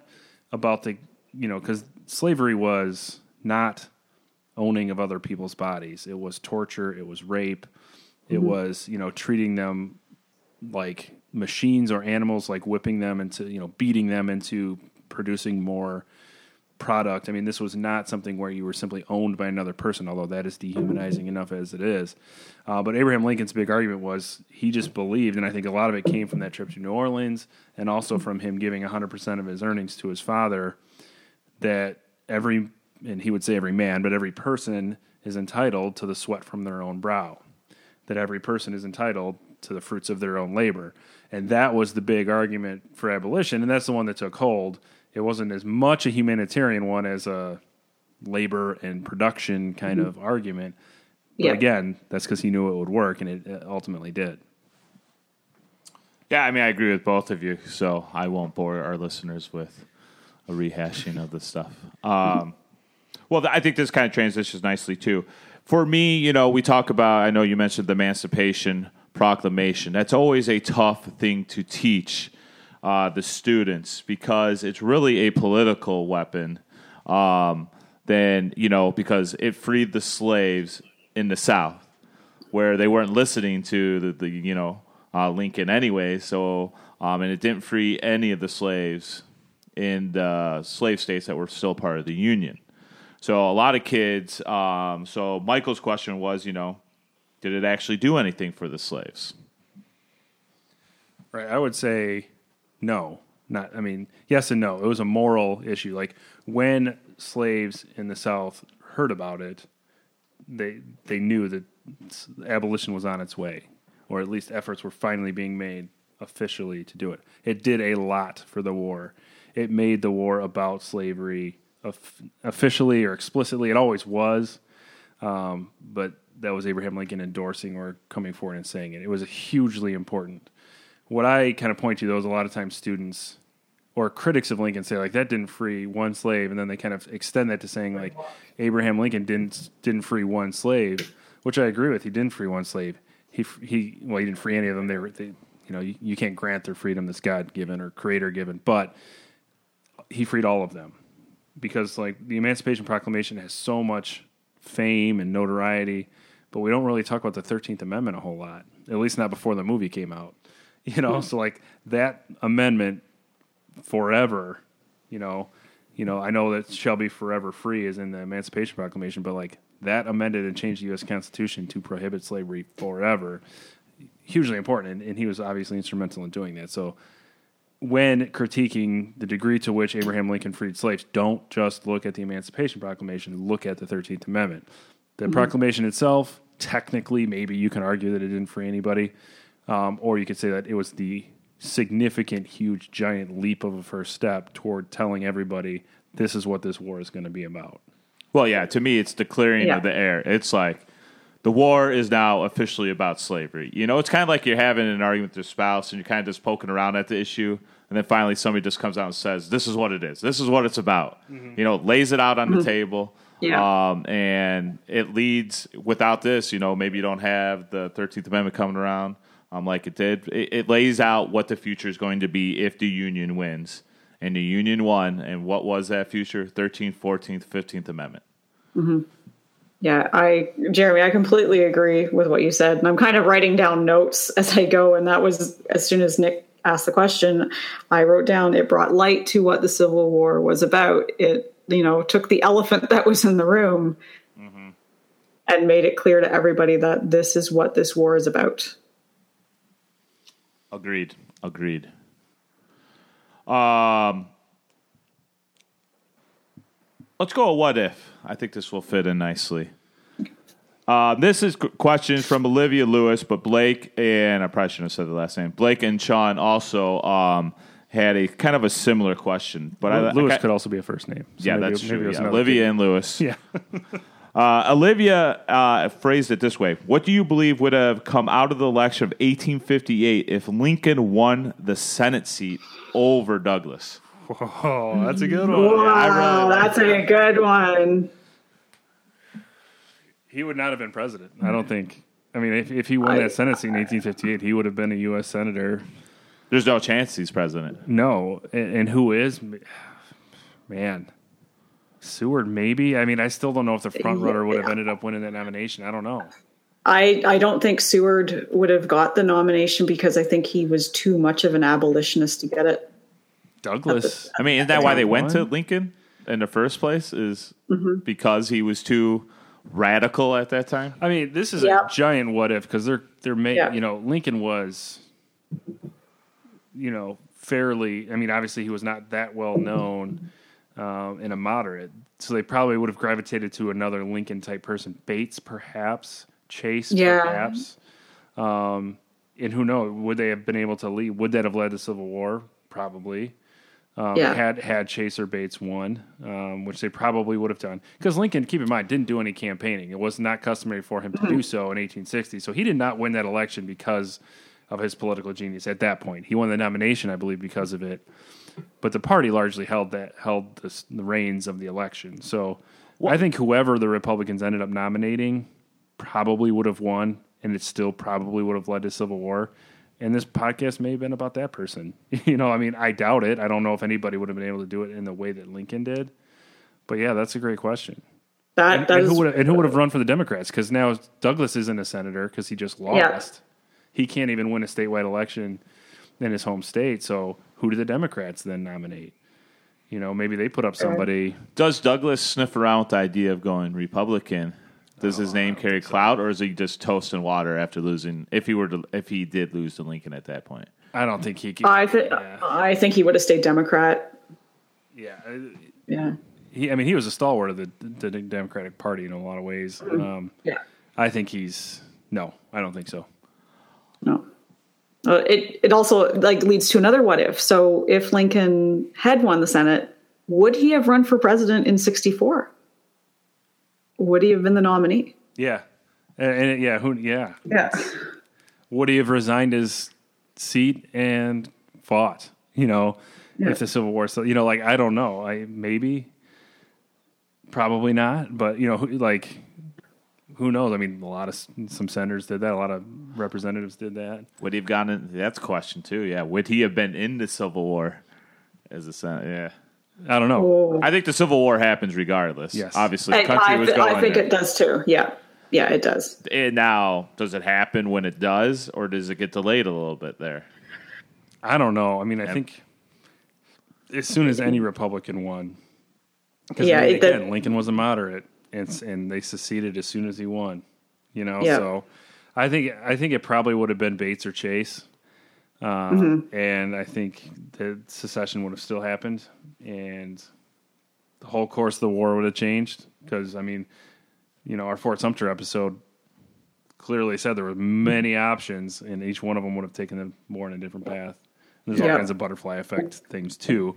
about the you know because slavery was not owning of other people's bodies. It was torture. It was rape. It was you know treating them like machines or animals, like whipping them into you know beating them into producing more product. I mean, this was not something where you were simply owned by another person, although that is dehumanizing enough as it is. Uh, but Abraham Lincoln's big argument was he just believed, and I think a lot of it came from that trip to New Orleans and also from him giving 100% of his earnings to his father, that every, and he would say every man, but every person is entitled to the sweat from their own brow, that every person is entitled to the fruits of their own labor. And that was the big argument for abolition, and that's the one that took hold. It wasn't as much a humanitarian one as a labor and production kind of argument. But Yeah. again, that's because he knew it would work, and it uh, ultimately did. Yeah, I mean, I agree with both of you, so I won't bore our listeners with a rehashing of the stuff. Um, well, I think this kind of transitions nicely too. For me, you know, we talk about. I know you mentioned the Emancipation Proclamation. That's always a tough thing to teach uh, the students because it's really a political weapon. Um, then you know, because it freed the slaves in the South where they weren't listening to the, the you know uh, Lincoln anyway. So um, and it didn't free any of the slaves in the slave states that were still part of the Union. So a lot of kids. Um, so Michael's question was, you know, did it actually do anything for the slaves? Right. I would say no. Not. I mean, yes and no. It was a moral issue. Like when slaves in the South heard about it, they they knew that abolition was on its way, or at least efforts were finally being made officially to do it. It did a lot for the war. It made the war about slavery officially or explicitly. It always was, um, but that was Abraham Lincoln endorsing or coming forward and saying it. It was a hugely important what I kind of point to though is a lot of times students or critics of Lincoln say like that didn't free one slave, and then they kind of extend that to saying like Abraham Lincoln didn't didn't free one slave, which I agree with. He didn't free one slave. He he well he didn't free any of them. They were they, you know you, you can't grant their freedom that's God given or Creator given, but he freed all of them because like the Emancipation Proclamation has so much fame and notoriety, but we don't really talk about the Thirteenth Amendment a whole lot. At least not before the movie came out. You know, so like that amendment forever, you know, you know, I know that shall be forever free is in the Emancipation Proclamation, but like that amended and changed the U.S. Constitution to prohibit slavery forever, hugely important, and, and he was obviously instrumental in doing that. So when critiquing the degree to which Abraham Lincoln freed slaves, don't just look at the Emancipation Proclamation, look at the 13th Amendment. The mm-hmm. proclamation itself, technically, maybe you can argue that it didn't free anybody, um, or you could say that it was the significant, huge, giant leap of a first step toward telling everybody this is what this war is going to be about. Well, yeah, to me, it's the clearing Yeah. of the air. It's like the war is now officially about slavery. You know, it's kind of like you're having an argument with your spouse and you're kind of just poking around at the issue. And then finally, somebody just comes out and says, This is what it is. This is what it's about. You know, lays it out on the table. Yeah. Um, and it leads, without this, you know, maybe you don't have the 13th Amendment coming around um, like it did. It, it lays out what the future is going to be if the Union wins. And the Union won. And what was that future? 13th, 14th, 15th Amendment. Yeah, I, Jeremy, I completely agree with what you said. And I'm kind of writing down notes as I go. And that was as soon as Nick asked the question, I wrote down it brought light to what the Civil War was about. It, you know, took the elephant that was in the room and made it clear to everybody that this is what this war is about. Agreed. Agreed. Um, let's go. A What if? I think this will fit in nicely. Uh, this is qu- questions from Olivia Lewis, but Blake and I probably shouldn't have said the last name. Blake and Sean also um, had a kind of a similar question, but I, Lewis I, could also be a first name. So yeah, maybe- that's maybe true. yeah. Olivia kid. and Lewis. Yeah. Uh, Olivia uh, phrased it this way What do you believe would have come out of the election of 1858 if Lincoln won the Senate seat over Douglas? Oh, that's a good one. Wow, that's a good one. He would not have been president. I don't think. I mean, if, if he won that Senate seat in 1858, he would have been a U.S. senator. There's no chance he's president. No, and, and who is? Man, Seward maybe. I mean, I still don't know if the front runner would have ended up winning that nomination. I don't know. I, I don't think Seward would have got the nomination because I think he was too much of an abolitionist to get it. Douglas. I mean, isn't that why they went to Lincoln in the first place? Is Mm-hmm. because he was too radical at that time? I mean, this is Yeah. a giant what if because they're they're making. Yeah. You know, Lincoln was, you know, fairly. I mean, obviously he was not that well known um, and a moderate, so they probably would have gravitated to another Lincoln type person, Bates perhaps, Chase Yeah. perhaps. Um, and who knows? Would they have been able to lead? Would that have led to civil war? Probably. Um, Yeah. Had had Chase or Bates won, um, which they probably would have done, because Lincoln, keep in mind, didn't do any campaigning. It was not customary for him to do so in 1860. So he did not win that election because of his political genius. At that point, he won the nomination, I believe, because of it. But the party largely held that held the, the reins of the election. So I think whoever the Republicans ended up nominating probably would have won, and it still probably would have led to civil war. And this podcast may have been about that person. you know, I mean, I doubt it. I don't know if anybody would have been able to do it in the way that Lincoln did. But yeah, that's a great question. That, And, that and is- who would have, and who would have run for the Democrats? Because now Douglas isn't a senator because he just lost. He can't even win a statewide election in his home state. So who do the Democrats then nominate? You know, maybe they put up uh, somebody. Does Douglas sniff around with the idea of going Republican? Does his name uh, carry clout, or is he just toast and water after losing? If he were to, if he did lose to Lincoln at that point, I don't think he. Can, I, th- yeah, I think he would have stayed Democrat. yeah. Yeah. He, I mean, he was a stalwart of the, the Democratic Party in a lot of ways. Mm-hmm. Um, Yeah. I think he's no. I don't think so. No. Uh, it it also like leads to another what if. So if Lincoln had won the Senate, would he have run for president in '64? Would he have been the nominee? Yeah, and, and yeah, who? Yeah, Yeah. would he have resigned his seat and fought? You know, if the Civil War so you know, like I don't know. I maybe, probably not. But you know, like who knows? I mean, a lot of some senators did that. A lot of representatives did that. would he have gone in? That's a question too. Yeah, would he have been in the Civil War as a sen- Yeah, I don't know. I think the Civil War happens regardless. Yes. obviously, the I, country I, was going. I think there. it does too. Yeah. Yeah, it does. And now, does it happen when it does, or does it get delayed a little bit there? I don't know. I mean, I think as soon as any Republican won, Because Yeah, again, the- Lincoln was a moderate, and and they seceded as soon as he won. You know, Yeah. so I think I think it probably would have been Bates or Chase, uh, Mm-hmm. and I think the secession would have still happened, and the whole course of the war would have changed. Because I mean, you know, our Fort Sumter episode clearly said there were many options, and each one of them would have taken the more in a different path. And There's all kinds of butterfly effect things too.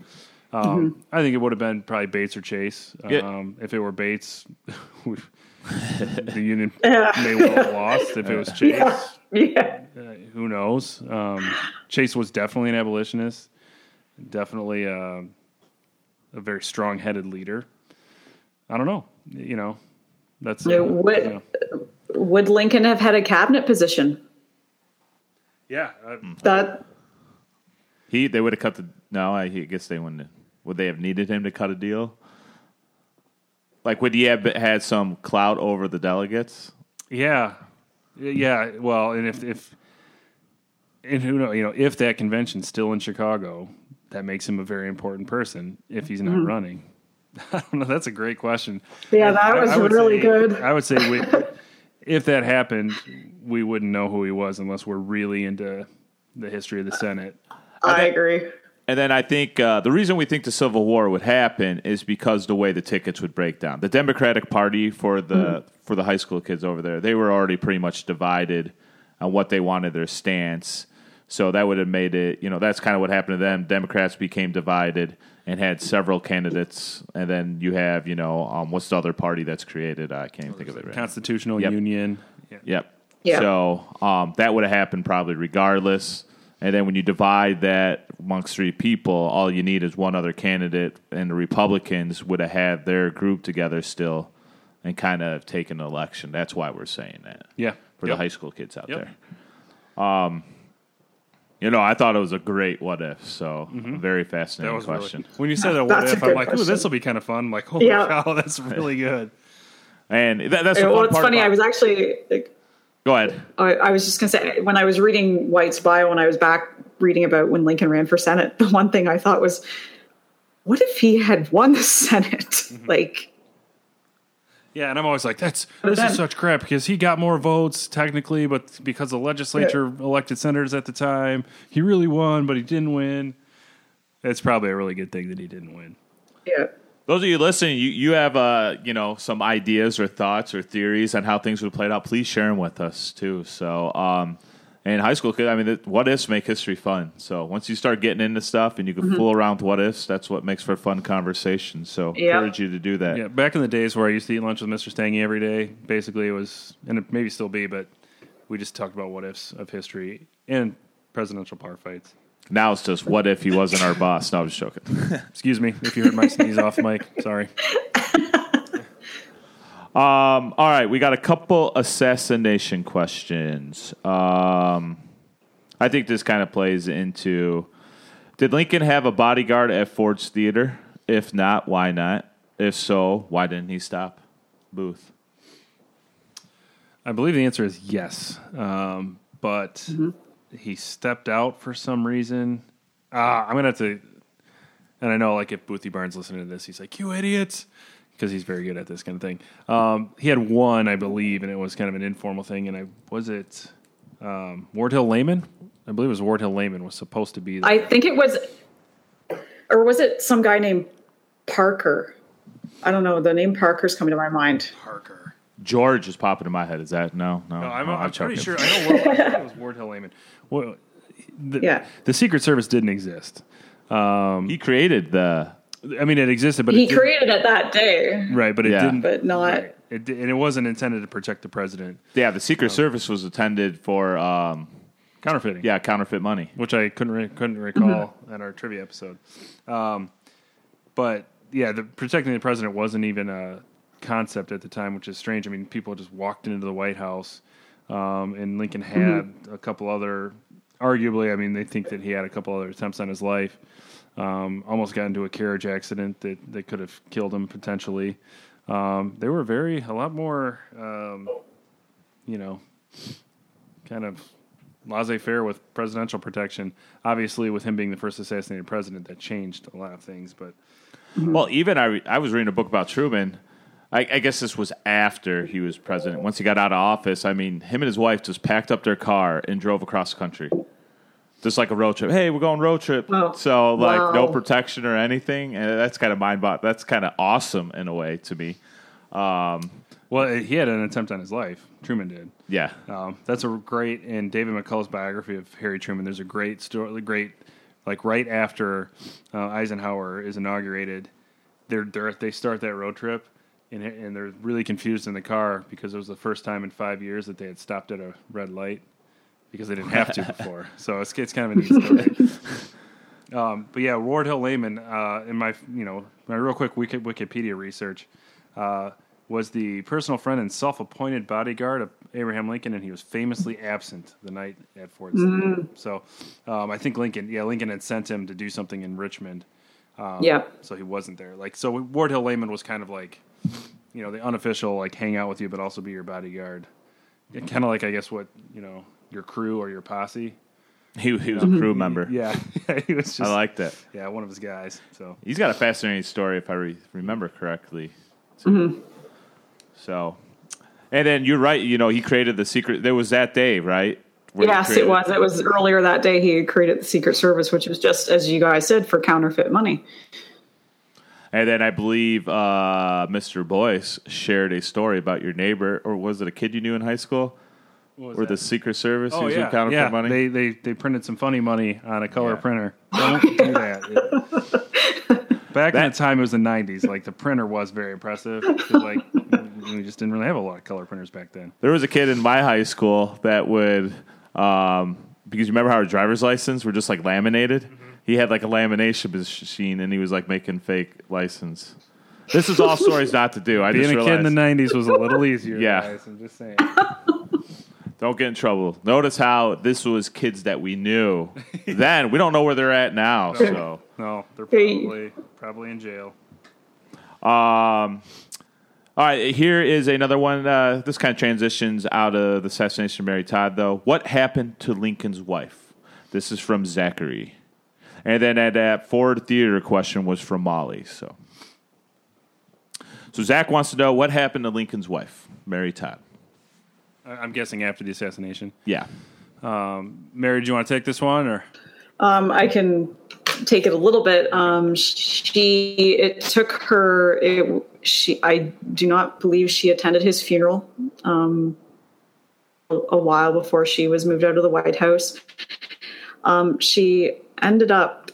Um, I think it would have been probably Bates or Chase. Yeah. Um, if it were Bates, the Union may well have lost. If it was Chase, Yeah. uh, who knows? Um, Chase was definitely an abolitionist, definitely uh, a very strong-headed leader. I don't know. You know, that's Yeah, uh, what- you know. Would Lincoln have had a cabinet position? yeah. uh, That He they would have cut the no. I guess they wouldn't. Would they have needed him to cut a deal? Like, would he have had some clout over the delegates? Yeah, yeah. Well, and if if and who know, you know, if that convention's still in Chicago, that makes him a very important person. If he's not mm-hmm. running, I don't know. That's a great question. yeah, that I- was I would really say- good. I would say we, if that happened, we wouldn't know who he was unless we're really into the history of the Senate. I agree. And then I think uh, the reason we think the Civil War would happen is because the way the tickets would break down. The Democratic Party for the for the high school kids over there, they were already pretty much divided on what they wanted their stance. So that would have made it, you know, that's kind of what happened to them. Democrats became divided and had several candidates, and then you have, you know, um, what's the other party that's created? I can't even think of it right now. Constitutional Yep. Union. Yeah. Yep. Yeah. So um, that would have happened probably regardless. And then when you divide that amongst three people, all you need is one other candidate, and the Republicans would have had their group together still and kind of taken an election. That's why we're saying that Yeah. for Yep. the high school kids out Yep. there. Um, you know, I thought it was a great what if. So very fascinating Mm-hmm. That was question. really when you said that. What That's if? I'm like, ooh, this will be kind of fun. I'm like, holy Yeah. cow, that's really good. And that, that's the well, it's part funny. about- I was actually like, Go ahead. I, I was just going to say when I was reading White's bio when I was back reading about when Lincoln ran for Senate, the one thing I thought was, what if he had won the Senate? Mm-hmm. Like, Yeah, and I'm always like, that's this then- is such crap because he got more votes technically, but because the legislature elected senators at the time, he really won, but he didn't win. It's probably a really good thing that he didn't win. yeah. Those of you listening, you, you have uh, you know some ideas or thoughts or theories on how things would have played out. Please share them with us too. So, um, and high school kid, I mean, the, what ifs make history fun. So once you start getting into stuff and you can fool around with what ifs, that's what makes for fun conversation. So Yeah. encourage you to do that. Yeah, back in the days where I used to eat lunch with Mr. Stangy every day, basically it was, and it maybe still be, but we just talked about what ifs of history and presidential par fights. Now it's just what if he wasn't our boss? No, I'm just joking. Excuse me if you heard my sneeze off, Mike. Sorry. Um, all right, we got a couple assassination questions. Um, I think this kind of plays into Did Lincoln have a bodyguard at Ford's Theater? If not, why not? If so, why didn't he stop Booth? I believe the answer is yes, um, but he stepped out for some reason. Ah, I'm gonna have to. And I know, like, if Boothie Barnes listening to this, he's like, "You idiots," because he's very good at this kind of thing. Um, he had one, I believe, and it was kind of an informal thing. And I was it um, Ward Hill Lamon. I believe it was Ward Hill Lamon was supposed to be. The, I think it was, or was it some guy named Parker? I don't know. The name Parker's coming to my mind. Parker. George is popping in my head. Is that no? No, No, I'm, no, I'm pretty sure. I know Ward, I think it was Ward Hill Lamon. Well, the, Yeah. the Secret Service didn't exist. He created the. I mean, it existed, but He it created it that day, Right, but it Yeah. didn't. but not. right. It and it wasn't intended to protect the president. Yeah, the Secret Service was intended for um, Counterfeiting. yeah counterfeit money. which I couldn't re- couldn't recall at our trivia episode. Um, but yeah, the protecting the president wasn't even a concept at the time, which is strange. I mean, people just walked into the White House, um, and Lincoln had a couple other. Arguably, I mean, they think that he had a couple other attempts on his life. Um, almost got into a carriage accident that, that could have killed him potentially. Um, they were very a lot more, um, you know, kind of laissez faire with presidential protection. Obviously, with him being the first assassinated president, that changed a lot of things. But Well, even I, I was reading a book about Truman. I, I guess this was after he was president. Once he got out of office, I mean, him and his wife just packed up their car and drove across the country, just like a road trip. Hey, we're going road trip. Oh, so like no protection or anything, and that's kind of mind bot. That's kind of awesome in a way to me. well, he had an attempt on his life. Truman did. Yeah, Um, that's a great in David McCullough's biography of Harry Truman. There's a great story, great like right after uh, Eisenhower is inaugurated, they're, they're they start that road trip, and and they're really confused in the car because it was the first time in five years that they had stopped at a red light because they didn't have to before. So it's it's kind of a neat story. Um, but yeah, Ward Hill Lamon, uh, in my you know my real quick Wiki- Wikipedia research, uh, was the personal friend and self-appointed bodyguard of Abraham Lincoln, and he was famously absent the night at Fort Sumter. So um, I think Lincoln, yeah, Lincoln had sent him to do something in Richmond, yeah. so he wasn't there. Like so, Ward Hill Lamon was kind of like, you know, the unofficial like hang out with you, but also be your bodyguard. Kind of like I guess what you know your crew or your posse. he, he was a mm-hmm. crew member. Yeah, he was just I liked that. yeah one of his guys. So He's got a fascinating story, if I re- remember correctly. Mm-hmm. So, and then you're right. You know, he created the secret. There was that day, right? where Yes, it was. It was earlier that day he created the Secret Service, which was just, as you guys said, for counterfeit money. And then I believe uh, Mr. Boyce shared a story about your neighbor, or was it a kid you knew in high school? Or the Secret Service Oh using yeah, counterfeit yeah. money? They, they they printed some funny money on a color Yeah. printer. Don't do that. Back in That- the time, it was the '90s. Like the printer was very impressive. Like we just didn't really have a lot of color printers back then. There was a kid in my high school that would, um, because you remember how our driver's license were just like laminated. He had like a lamination machine, and he was like making fake license. This is all stories not to do. I Being just a realized. kid in the '90s was a little easier. Yeah. guys, I'm just saying. Don't get in trouble. Notice how this was kids that we knew then. We don't know where they're at now. So, No, they're Hey. probably probably in jail. um, all right. Here is another one. Uh, this kind of transitions out of the assassination of Mary Todd, though. What happened to Lincoln's wife? This is from Zachary, and then that, that Ford Theater question was from Molly. So, so Zach wants to know what happened to Lincoln's wife, Mary Todd. I- I'm guessing after the assassination. Yeah. Mary, do you want to take this one or? Um, I can take it a little bit. Um, she it took her. It, she I do not believe she attended his funeral. Um, a, a while before she was moved out of the White House, um, she ended up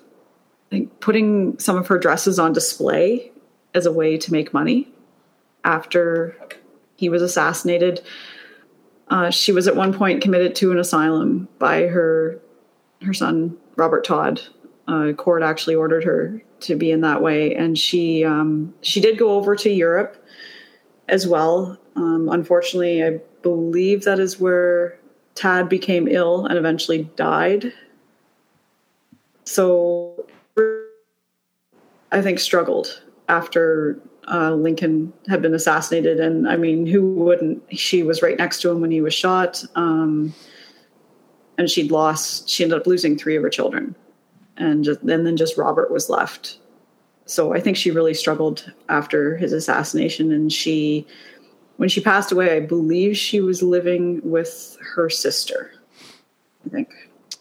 think, putting some of her dresses on display as a way to make money after he was assassinated. Uh, she was at one point committed to an asylum by her her son Robert Todd. Uh, court actually ordered her to be in that way, and she um, she did go over to Europe as well. Um, unfortunately, I believe that is where Tad became ill and eventually died. So I think struggled after uh, Lincoln had been assassinated, and I mean, who wouldn't? She was right next to him when he was shot. Um, and she'd lost she ended up losing three of her children and just, and then just robert was left so i think she really struggled after his assassination and she when she passed away i believe she was living with her sister i think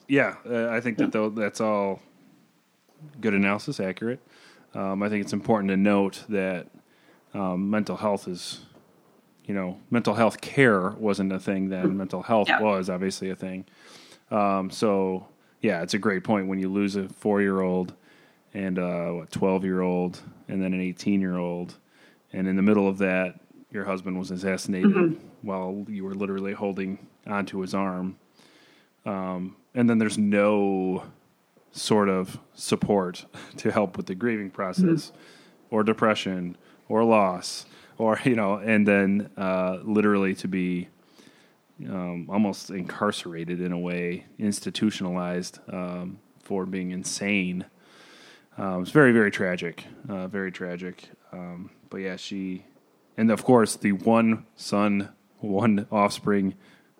Yeah, uh, I think that though that's all good analysis, accurate. Um, I think it's important to note that um, mental health is, you know, mental health care wasn't a thing then. Mental health Yeah. was obviously a thing. Um, so yeah, it's a great point when you lose a four-year-old and uh, what twelve-year-old and then an eighteen-year-old, and in the middle of that, your husband was assassinated while you were literally holding onto his arm and then there's no sort of support to help with the grieving process or depression or loss or you know and then uh, literally to be um, almost incarcerated in a way institutionalized um, for being insane. Um, it's very very tragic uh, very tragic. Um, but yeah she and of course the one son one offspring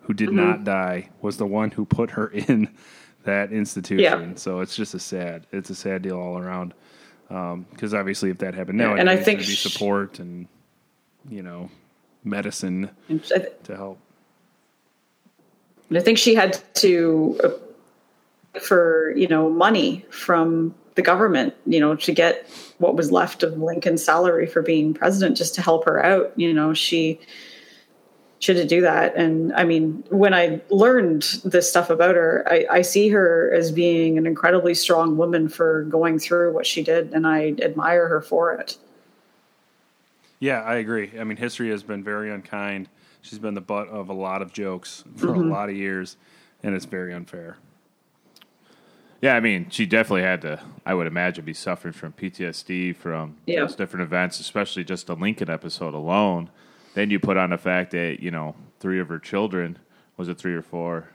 who did Mm-hmm. not die was the one who put her in that institution. Yeah. So it's just a sad, it's a sad deal all around. Because obviously, if that happened now, and I think be support and you know medicine th- to help. and I think she had to uh, for you know money from the government, you know, to get what was left of Lincoln's salary for being president, just to help her out. You know, she to do that. And I mean, when I learned this stuff about her, I, I see her as being an incredibly strong woman for going through what she did, and I admire her for it. Yeah, I agree. I mean, history has been very unkind. She's been the butt of a lot of jokes for Mm-hmm. a lot of years, and it's very unfair. Yeah, I mean, she definitely had to, I would imagine, be suffering from PTSD from Yeah. those different events, especially just the Lincoln episode alone. Then you put on the fact that, you know, three of her children, was it three or four?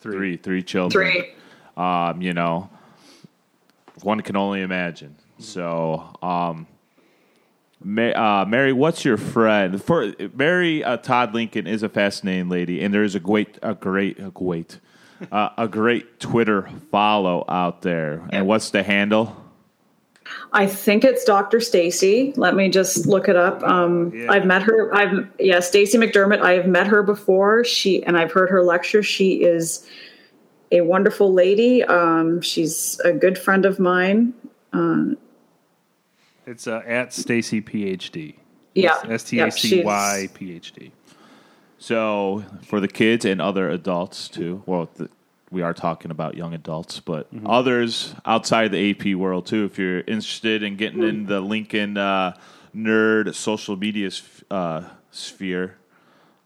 Three. Three, three children. Three. Um, you know, one can only imagine. So, um, Ma- uh, Mary, what's your friend? For Mary uh, Todd Lincoln is a fascinating lady, and there is a great, a great, a great, uh, a great Twitter follow out there. And what's the handle? I think it's Dr. Stacy. Let me just look it up. Um, Yeah. I've met her. I've yeah, Stacy McDermott. I have met her before. She and I've heard her lecture. She is a wonderful lady. Um, she's a good friend of mine. It's uh, at Stacy PhD. Yeah, S T A C Y PhD. So for the kids and other adults too. Well, th- we are talking about young adults, but others outside the AP world too. If you're interested in getting in the Lincoln uh, nerd social media uh, sphere,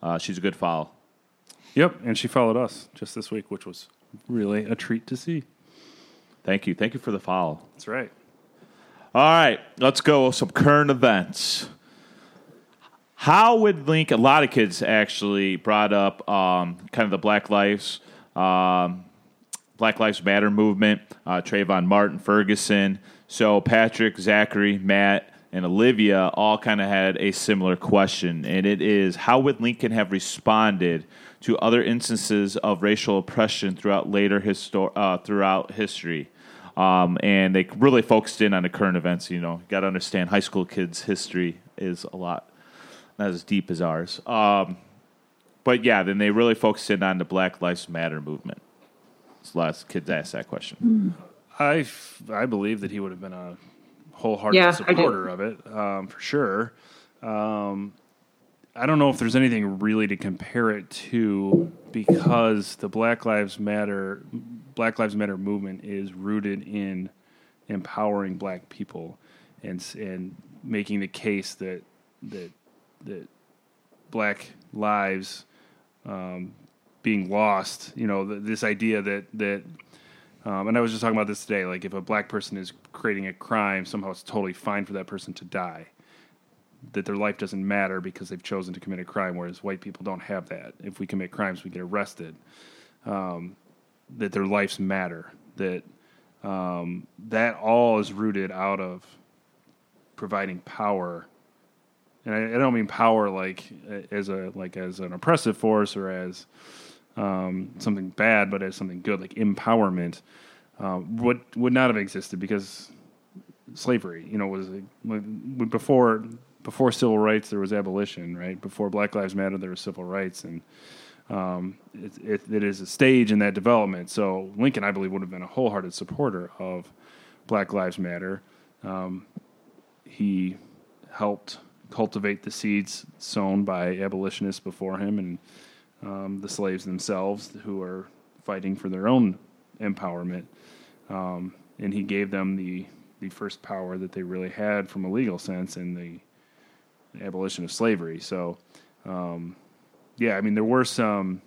uh, she's a good follow. Yep, and she followed us just this week, which was really a treat to see. Thank you, thank you for the follow. That's right. All right, let's go with some current events. How would Link? A lot of kids actually brought up um, kind of the Black Lives, um, Black Lives Matter movement. Uh, Trayvon Martin, Ferguson. So Patrick, Zachary, Matt, and Olivia all kind of had a similar question, and it is: How would Lincoln have responded to other instances of racial oppression throughout later histor- uh, throughout history? um, and they really focused in on the current events. You know, got to understand high school kids' history is a lot not as deep as ours. Um, but yeah, then they really focused in on the Black Lives Matter movement. So lots of kids ask that question. I, f- I believe that he would have been a wholehearted Yeah, supporter of it, um, for sure. Um, I don't know if there's anything really to compare it to because the Black Lives Matter Black Lives Matter movement is rooted in empowering black people and and making the case that that that black lives um, being lost, you know, th- this idea that that um, and I was just talking about this today. Like, if a black person is creating a crime, somehow it's totally fine for that person to die. That their life doesn't matter because they've chosen to commit a crime, whereas white people don't have that. If we commit crimes, we get arrested. Um, that their lives matter. That um, that all is rooted out of providing power, and I, I don't mean power like uh, as a like as an oppressive force or as um, something bad, but as something good, like empowerment, um, would would not have existed because slavery, you know, was before before civil rights there was abolition, right? Before Black Lives Matter there was civil rights, and um, it, it, it is a stage in that development. So Lincoln, I believe, would have been a wholehearted supporter of Black Lives Matter. Um, he helped cultivate the seeds sown by abolitionists before him and um, the slaves themselves who are fighting for their own empowerment. Um, and he gave them the, the first power that they really had from a legal sense in the abolition of slavery. So, um, yeah, I mean, there were some.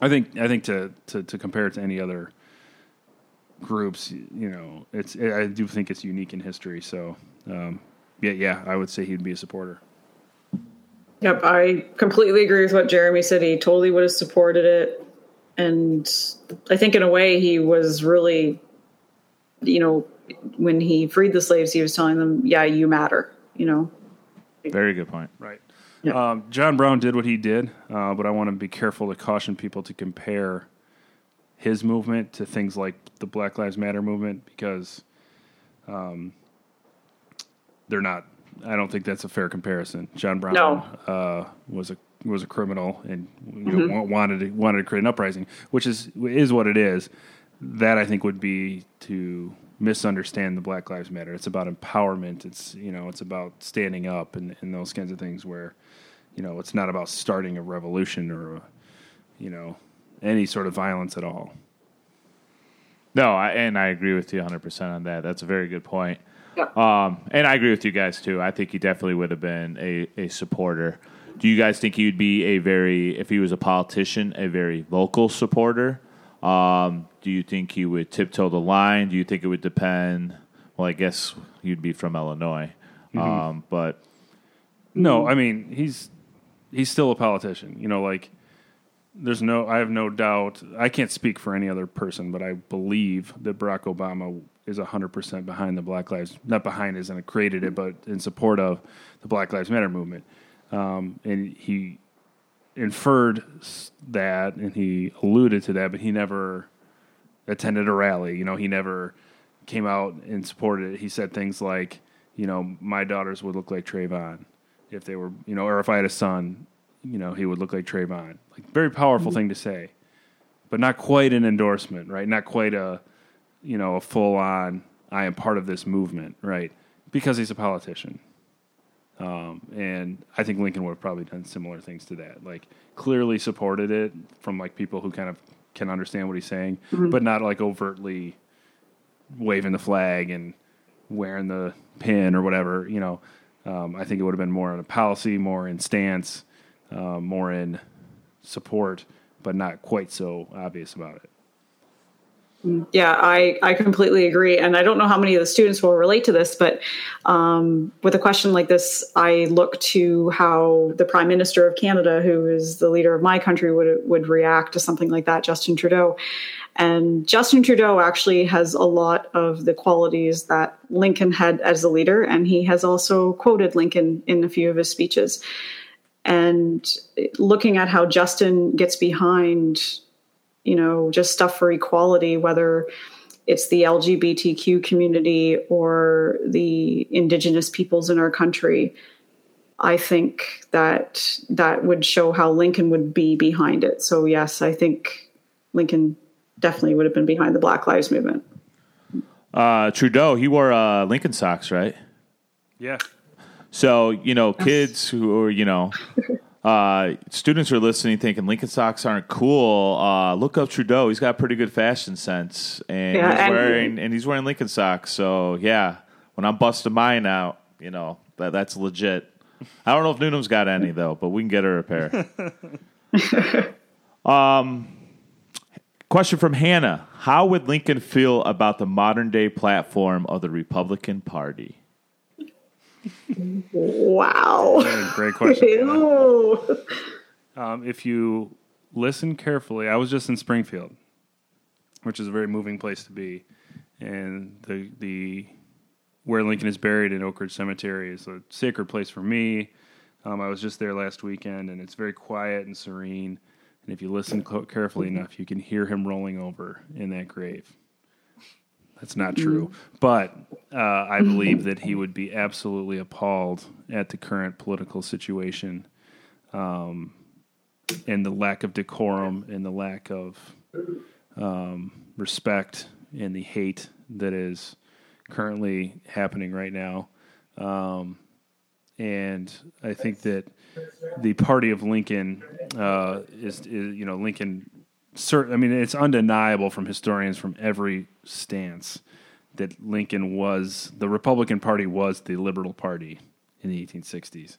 I think I think to, to, to compare it to any other groups, you know, it's I do think it's unique in history. So, um, yeah, yeah, I would say he'd be a supporter. Yep, I completely agree with what Jeremy said. He totally would have supported it. And I think in a way he was really, you know, when he freed the slaves, he was telling them, yeah, you matter, you know. Very good point. Right. Um, John Brown did what he did, uh, but I want to be careful to caution people to compare his movement to things like the Black Lives Matter movement because um, they're not. I don't think that's a fair comparison. John Brown No. uh, was a was a criminal and you know, wa- wanted to, wanted to create an uprising, which is is what it is. That I think would be to misunderstand the Black Lives Matter. It's about empowerment. It's you know it's about standing up and, and those kinds of things where you know it's not about starting a revolution or a, you know any sort of violence at all. No, I, and I agree with you 100% on that. That's a very good point. Yeah. Um, and I agree with you guys too. I think he definitely would have been a, a supporter. Do you guys think he would be a very, if he was a politician, a very vocal supporter? Um, do you think he would tiptoe the line? Do you think it would depend? Well, I guess you'd be from Illinois. Um, but No, I mean he's he's still a politician. You know, like there's no I have no doubt. I can't speak for any other person, but I believe that Barack Obama is 100% behind the Black Lives not behind as in created it, but in support of the Black Lives Matter movement. Um, and he inferred that and he alluded to that, but he never attended a rally. You know, he never came out and supported it. He said things like, you know, my daughters would look like Trayvon if they were, you know, or if I had a son, you know, he would look like Trayvon. Like very powerful thing to say, but not quite an endorsement, right? Not quite a, you know, a full on. I am part of this movement, right? Because he's a politician. Um, and I think Lincoln would have probably done similar things to that. Like clearly supported it from like people who kind of can understand what he's saying, but not like overtly waving the flag and wearing the pin or whatever. You know, um, I think it would have been more in a policy, more in stance, uh, more in support, but not quite so obvious about it. Yeah, I, I completely agree. And I don't know how many of the students will relate to this, but um, with a question like this, I look to how the Prime Minister of Canada, who is the leader of my country, would, would react to something like that, Justin Trudeau. And Justin Trudeau actually has a lot of the qualities that Lincoln had as a leader, and he has also quoted Lincoln in a few of his speeches. And looking at how Justin gets behind you know, just stuff for equality, whether it's the LGBTQ community or the indigenous peoples in our country. I think that that would show how Lincoln would be behind it. So yes, I think Lincoln definitely would have been behind the Black Lives Movement. uh, Trudeau, he wore uh, Lincoln socks, right? Yeah. So, you know, kids who are, you know, uh, students are listening thinking Lincoln socks aren't cool. Uh, look up Trudeau. He's got pretty good fashion sense. And Yeah, he's and- wearing and he's wearing Lincoln socks. So yeah, when I'm busting mine out, you know, that that's legit. I don't know if Noonan's got any though, but we can get her a pair. um question from Hannah. How would Lincoln feel about the modern day platform of the Republican Party? Wow. Great question. Um, if you listen carefully, I was just in Springfield, which is a very moving place to be, and the the where Lincoln is buried in Oak Ridge Cemetery is a sacred place for me. Um, I was just there last weekend, and it's very quiet and serene. And if you listen carefully enough, you can hear him rolling over in that grave. That's not true, but uh, I believe that he would be absolutely appalled at the current political situation and the lack of decorum and the lack of um, respect and the hate that is currently happening right now. Um, and I think that the party of Lincoln uh, is, is, you know, Lincoln. Cert, I mean, it's undeniable from historians from every stance that Lincoln was the Republican Party was the liberal party in the 1860s.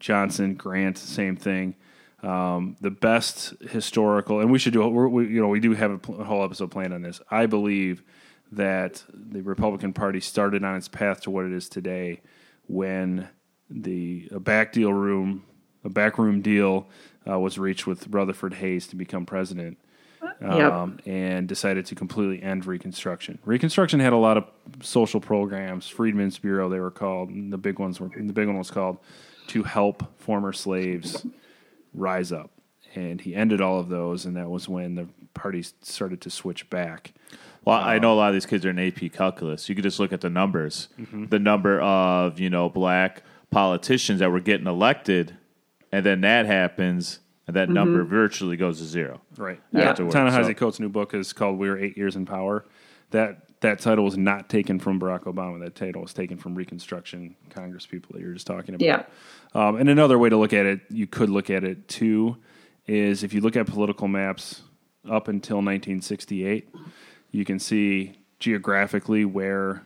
Johnson, Grant, same thing. Um, the best historical, and we should do. We, you know, we do have a whole episode planned on this. I believe that the Republican Party started on its path to what it is today when the a back deal room, a backroom deal uh, was reached with Rutherford Hayes to become president Yep. um, and decided to completely end Reconstruction. Reconstruction had a lot of social programs. Freedmen's Bureau, they were called. and The big ones were the big one was called to help former slaves rise up. And he ended all of those, and that was when the parties started to switch back. Well, I know a lot of these kids are in AP calculus. You could just look at the numbers. Mm-hmm. The number of, you know, black politicians that were getting elected, and then that happens, and that number virtually goes to zero. Right. Yeah. Afterwards, Ta-Nehisi so- Coates' new book is called "We Were Eight Years in Power." That that title was not taken from Barack Obama. That title was taken from Reconstruction Congress people that you were just talking about. Yeah. Um, and another way to look at it, you could look at it too, is if you look at political maps up until 1968, you can see geographically where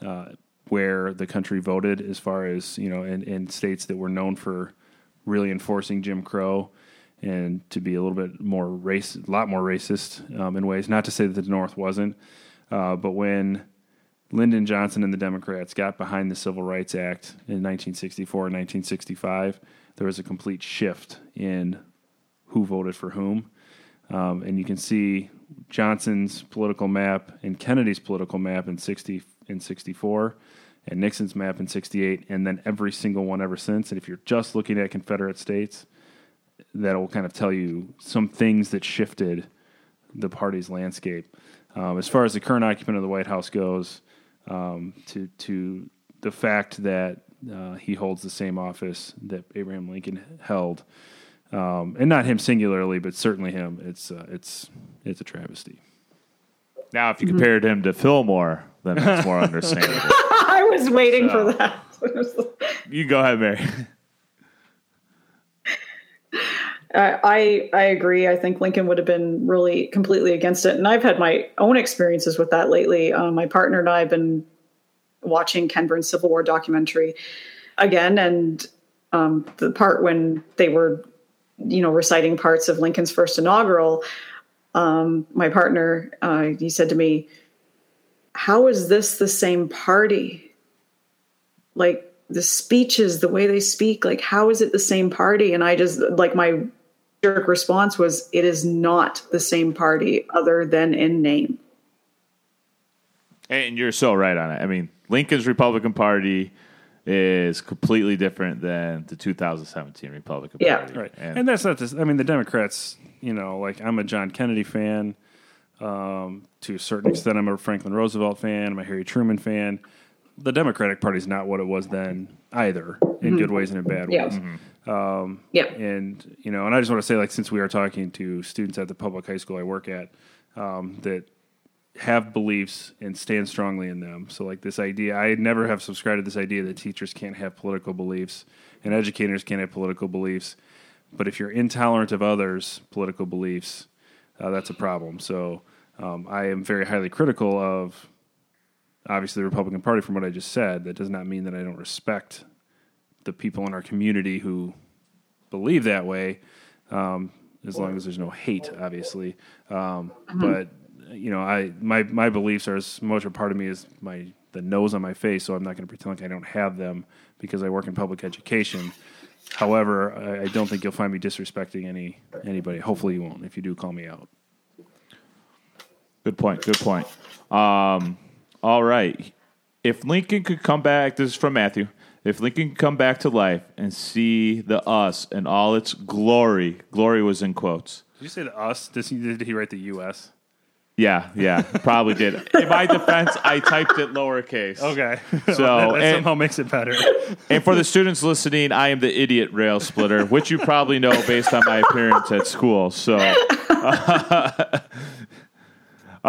uh, where the country voted, as far as you know, in, in states that were known for really enforcing Jim Crow and to be a little bit more race, a lot more racist um, in ways. Not to say that the North wasn't, uh, but when Lyndon Johnson and the Democrats got behind the Civil Rights Act in 1964 and 1965, there was a complete shift in who voted for whom. Um, and you can see Johnson's political map and Kennedy's political map in 60 in 64 and Nixon's map in 68 and then every single one ever since. And if you're just looking at Confederate states, that will kind of tell you some things that shifted the party's landscape. Um, as far as the current occupant of the White House goes, um, to to the fact that uh, he holds the same office that Abraham Lincoln held, um, and not him singularly, but certainly him, it's uh, it's it's a travesty. Now, if you compared him to Fillmore, then it's more understandable. I was waiting So- for that. you go ahead, Mary. I, I I agree. I think Lincoln would have been really completely against it, and I've had my own experiences with that lately. Uh, my partner and I have been watching Ken Burns' Civil War documentary again, and um, the part when they were, you know, reciting parts of Lincoln's first inaugural. Um, my partner, uh, he said to me, "How is this the same party? Like the speeches, the way they speak, like how is it the same party?" And I just like my jerk response was, "It is not the same party, other than in name." And you're so right on it. I mean, Lincoln's Republican Party is completely different than the 2017 Republican Yeah. Party. Right. And, And, that's not this. I mean, the Democrats, you know, like I'm a John Kennedy fan. Um, to a certain extent, I'm a Franklin Roosevelt fan. I'm a Harry Truman fan. The Democratic Party is not what it was then either, in good ways and in bad Yeah. ways. Yeah. And you know, and I just want to say, like, since we are talking to students at the public high school I work at, um, that have beliefs and stand strongly in them. So, like this idea, I never have subscribed to this idea that teachers can't have political beliefs and educators can't have political beliefs. But if you're intolerant of others' political beliefs, uh, that's a problem. So, um, I am very highly critical of obviously the Republican Party from what I just said. That does not mean that I don't respect the people in our community who believe that way, um, as long as there's no hate, obviously. Um, But you know, I my my beliefs are as much a part of me as my the nose on my face. So I'm not going to pretend like I don't have them because I work in public education. However, I, I don't think you'll find me disrespecting any anybody. Hopefully, you won't. If you do, call me out. Good point. Good point. Um, all right. If Lincoln could come back, this is from Matthew. If Lincoln could come back to life and see the us in all its glory, glory was in quotes. Did you say the us? Did he, did he write the U.S.? Yeah, yeah, probably did. In my defense, I typed it lowercase. Okay, So, that, that and- somehow makes it better. And for the students listening, I am the idiot rail splitter, which you probably know based on my appearance at school. So, uh,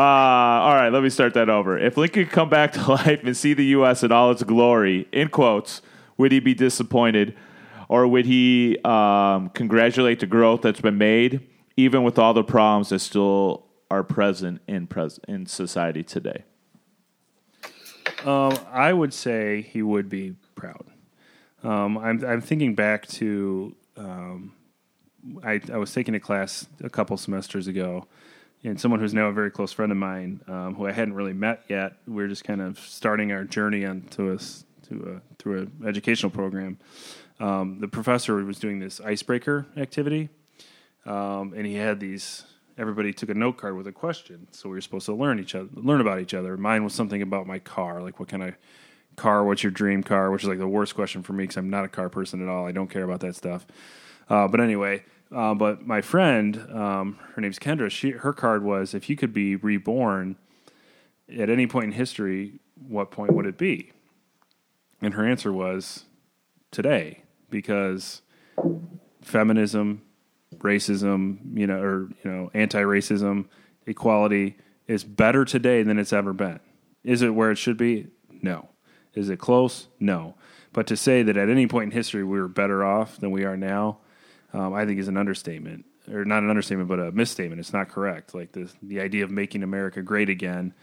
all right, let me start that over. If Lincoln could come back to life and see the U.S. in all its glory, in quotes, would he be disappointed, or would he um, congratulate the growth that's been made, even with all the problems that still are present in pres- in society today? I would say he would be proud. Um, I'm I'm thinking back to um, I I was taking a class a couple semesters ago, and someone who's now a very close friend of mine, um, who I hadn't really met yet. We are just kind of starting our journey onto us to a through an educational program. Um, the professor was doing this icebreaker activity, um, and he had these. Everybody took a note card with a question, so we were supposed to learn each other, learn about each other. Mine was something about my car, like what kind of car, what's your dream car, which is like the worst question for me because I'm not a car person at all. I don't care about that stuff. Uh, but anyway, uh, but my friend, um, her name's Kendra. She her card was if you could be reborn at any point in history, what point would it be? And her answer was today because feminism, racism, you know, or you know, anti-racism, equality is better today than it's ever been. Is it where it should be? No. Is it close? No. But to say that at any point in history we were better off than we are now, um, I think is an understatement, or not an understatement, but a misstatement. It's not correct. Like the the idea of making America great again.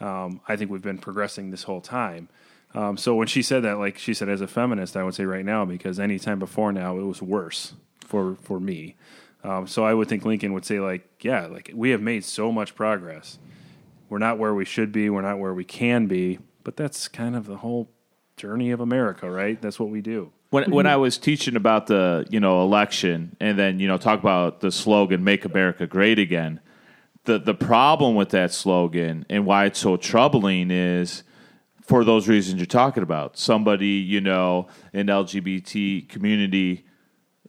Um, I think we've been progressing this whole time. Um, so when she said that, like she said, as a feminist, I would say right now because any time before now it was worse for for me. Um, so I would think Lincoln would say like, yeah, like we have made so much progress. We're not where we should be. We're not where we can be. But that's kind of the whole journey of America, right? That's what we do. When when mm-hmm. I was teaching about the you know election and then you know talk about the slogan "Make America Great Again," the the problem with that slogan and why it's so troubling is for those reasons you're talking about. Somebody you know in LGBT community,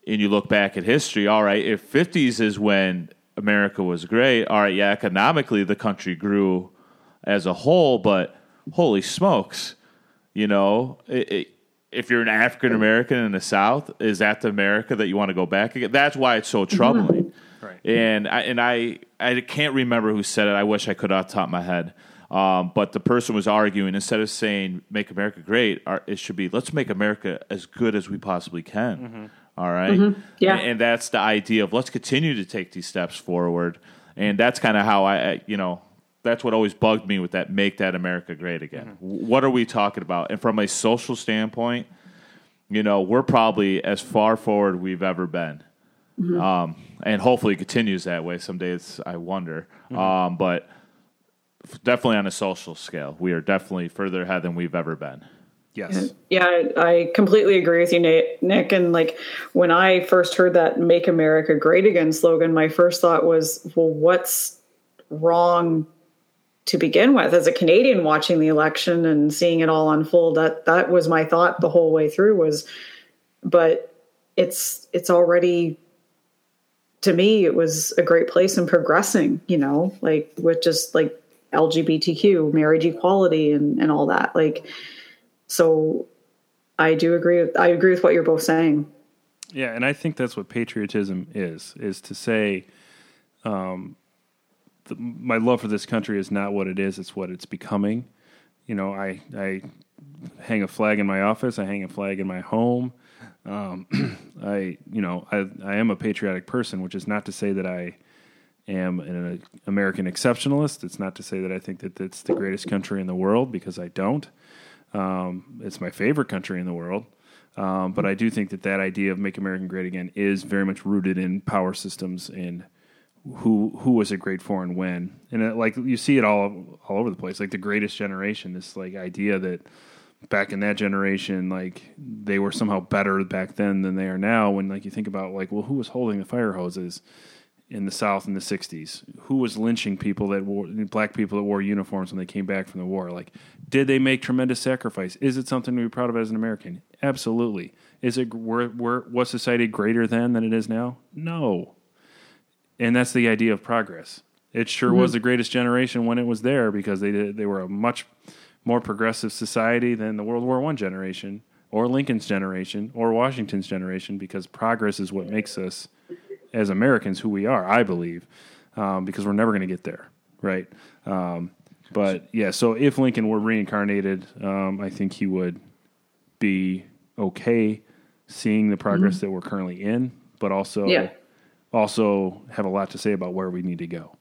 and you look back at history. All right, if 50s is when America was great. All right, yeah, economically the country grew as a whole, but holy smokes, you know. It, it, if you're an African American in the South, is that the America that you want to go back again? That's why it's so troubling. Mm-hmm. Right. And I and I I can't remember who said it. I wish I could off the top of my head. Um, but the person was arguing instead of saying "Make America Great," our, it should be "Let's make America as good as we possibly can." Mm-hmm. All right? Mm-hmm. Yeah. and, and that's the idea of let's continue to take these steps forward. And that's kind of how I, I, you know, that's what always bugged me with that "Make That America Great Again." What are we talking about? And from a social standpoint, you know, we're probably as far forward we've ever been. Um, and hopefully it continues that way. Some days I wonder. Um, but f- definitely on a social scale, we are definitely further ahead than we've ever been. Yes. Yeah, I I completely agree with you, Nick. And like when I first heard that "Make America Great Again" slogan, my first thought was, "Well, what's wrong to begin with?" As a Canadian watching the election and seeing it all unfold, that that was my thought the whole way through. Was, but it's it's already to me it was a great place and progressing. You know, like with just like LGBTQ, marriage equality, and and all that. Like, so I do agree. With, I agree with what you're both saying. Yeah, and I think that's what patriotism is: is to say, um, the, my love for this country is not what it is; it's what it's becoming. You know, I I hang a flag in my office. I hang a flag in my home. Um, I you know I I am a patriotic person, which is not to say that I am an American exceptionalist. It's not to say that I think that it's the greatest country in the world because I don't. Um, it's my favorite country in the world. Um, but I do think that that idea of make America great again is very much rooted in power systems and who who was it great for and when. And it, like you see it all all over the place. Like the greatest generation, this like idea that back in that generation, like they were somehow better back then than they are now. When like you think about like, well, who was holding the fire hoses? in the South in the '60s? Who was lynching people that wore black people that wore uniforms when they came back from the war? Like, did they make tremendous sacrifice? Is it something to be proud of as an American? Absolutely. Is it were, were, was society greater then than it is now? No. And that's the idea of progress. It sure was the greatest generation when it was there because they did, they were a much more progressive society than the World War One generation or Lincoln's generation or Washington's generation because progress is what makes us as Americans who we are, I believe, um, because we're never going to get there, right? Um, but yeah, so if Lincoln were reincarnated, um, I think he would be okay seeing the progress that we're currently in, but also Yeah. Also have a lot to say about where we need to go.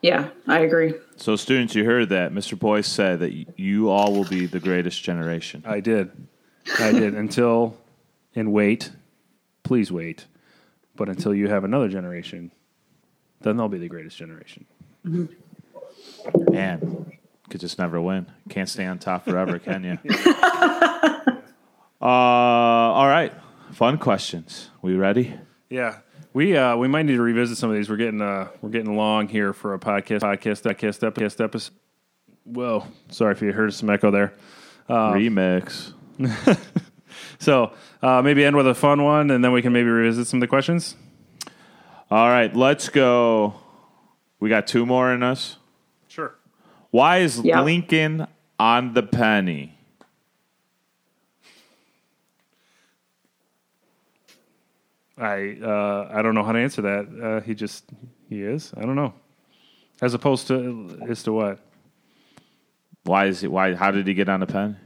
Yeah, I agree. So, students, you heard that Mr. Boyce said that you all will be the greatest generation. I did, I did until and wait, please wait, but until you have another generation, then they'll be the greatest generation. Man, could just never win. Can't stay on top forever, can you? uh, all right, fun questions. We ready? Yeah, we uh, we might need to revisit some of these. We're getting uh, we're getting long here for a podcast podcast podcast podcast episode. Whoa, sorry if you heard some echo there. Remix. So uh, maybe end with a fun one, and then we can maybe revisit some of the questions. All right, let's go. We got two more in us. Sure. Why is Yeah. Lincoln on the penny? I uh, I don't know how to answer that. Uh, he just he is. I don't know. As opposed to as to what? Why is he? Why? How did he get on the pen?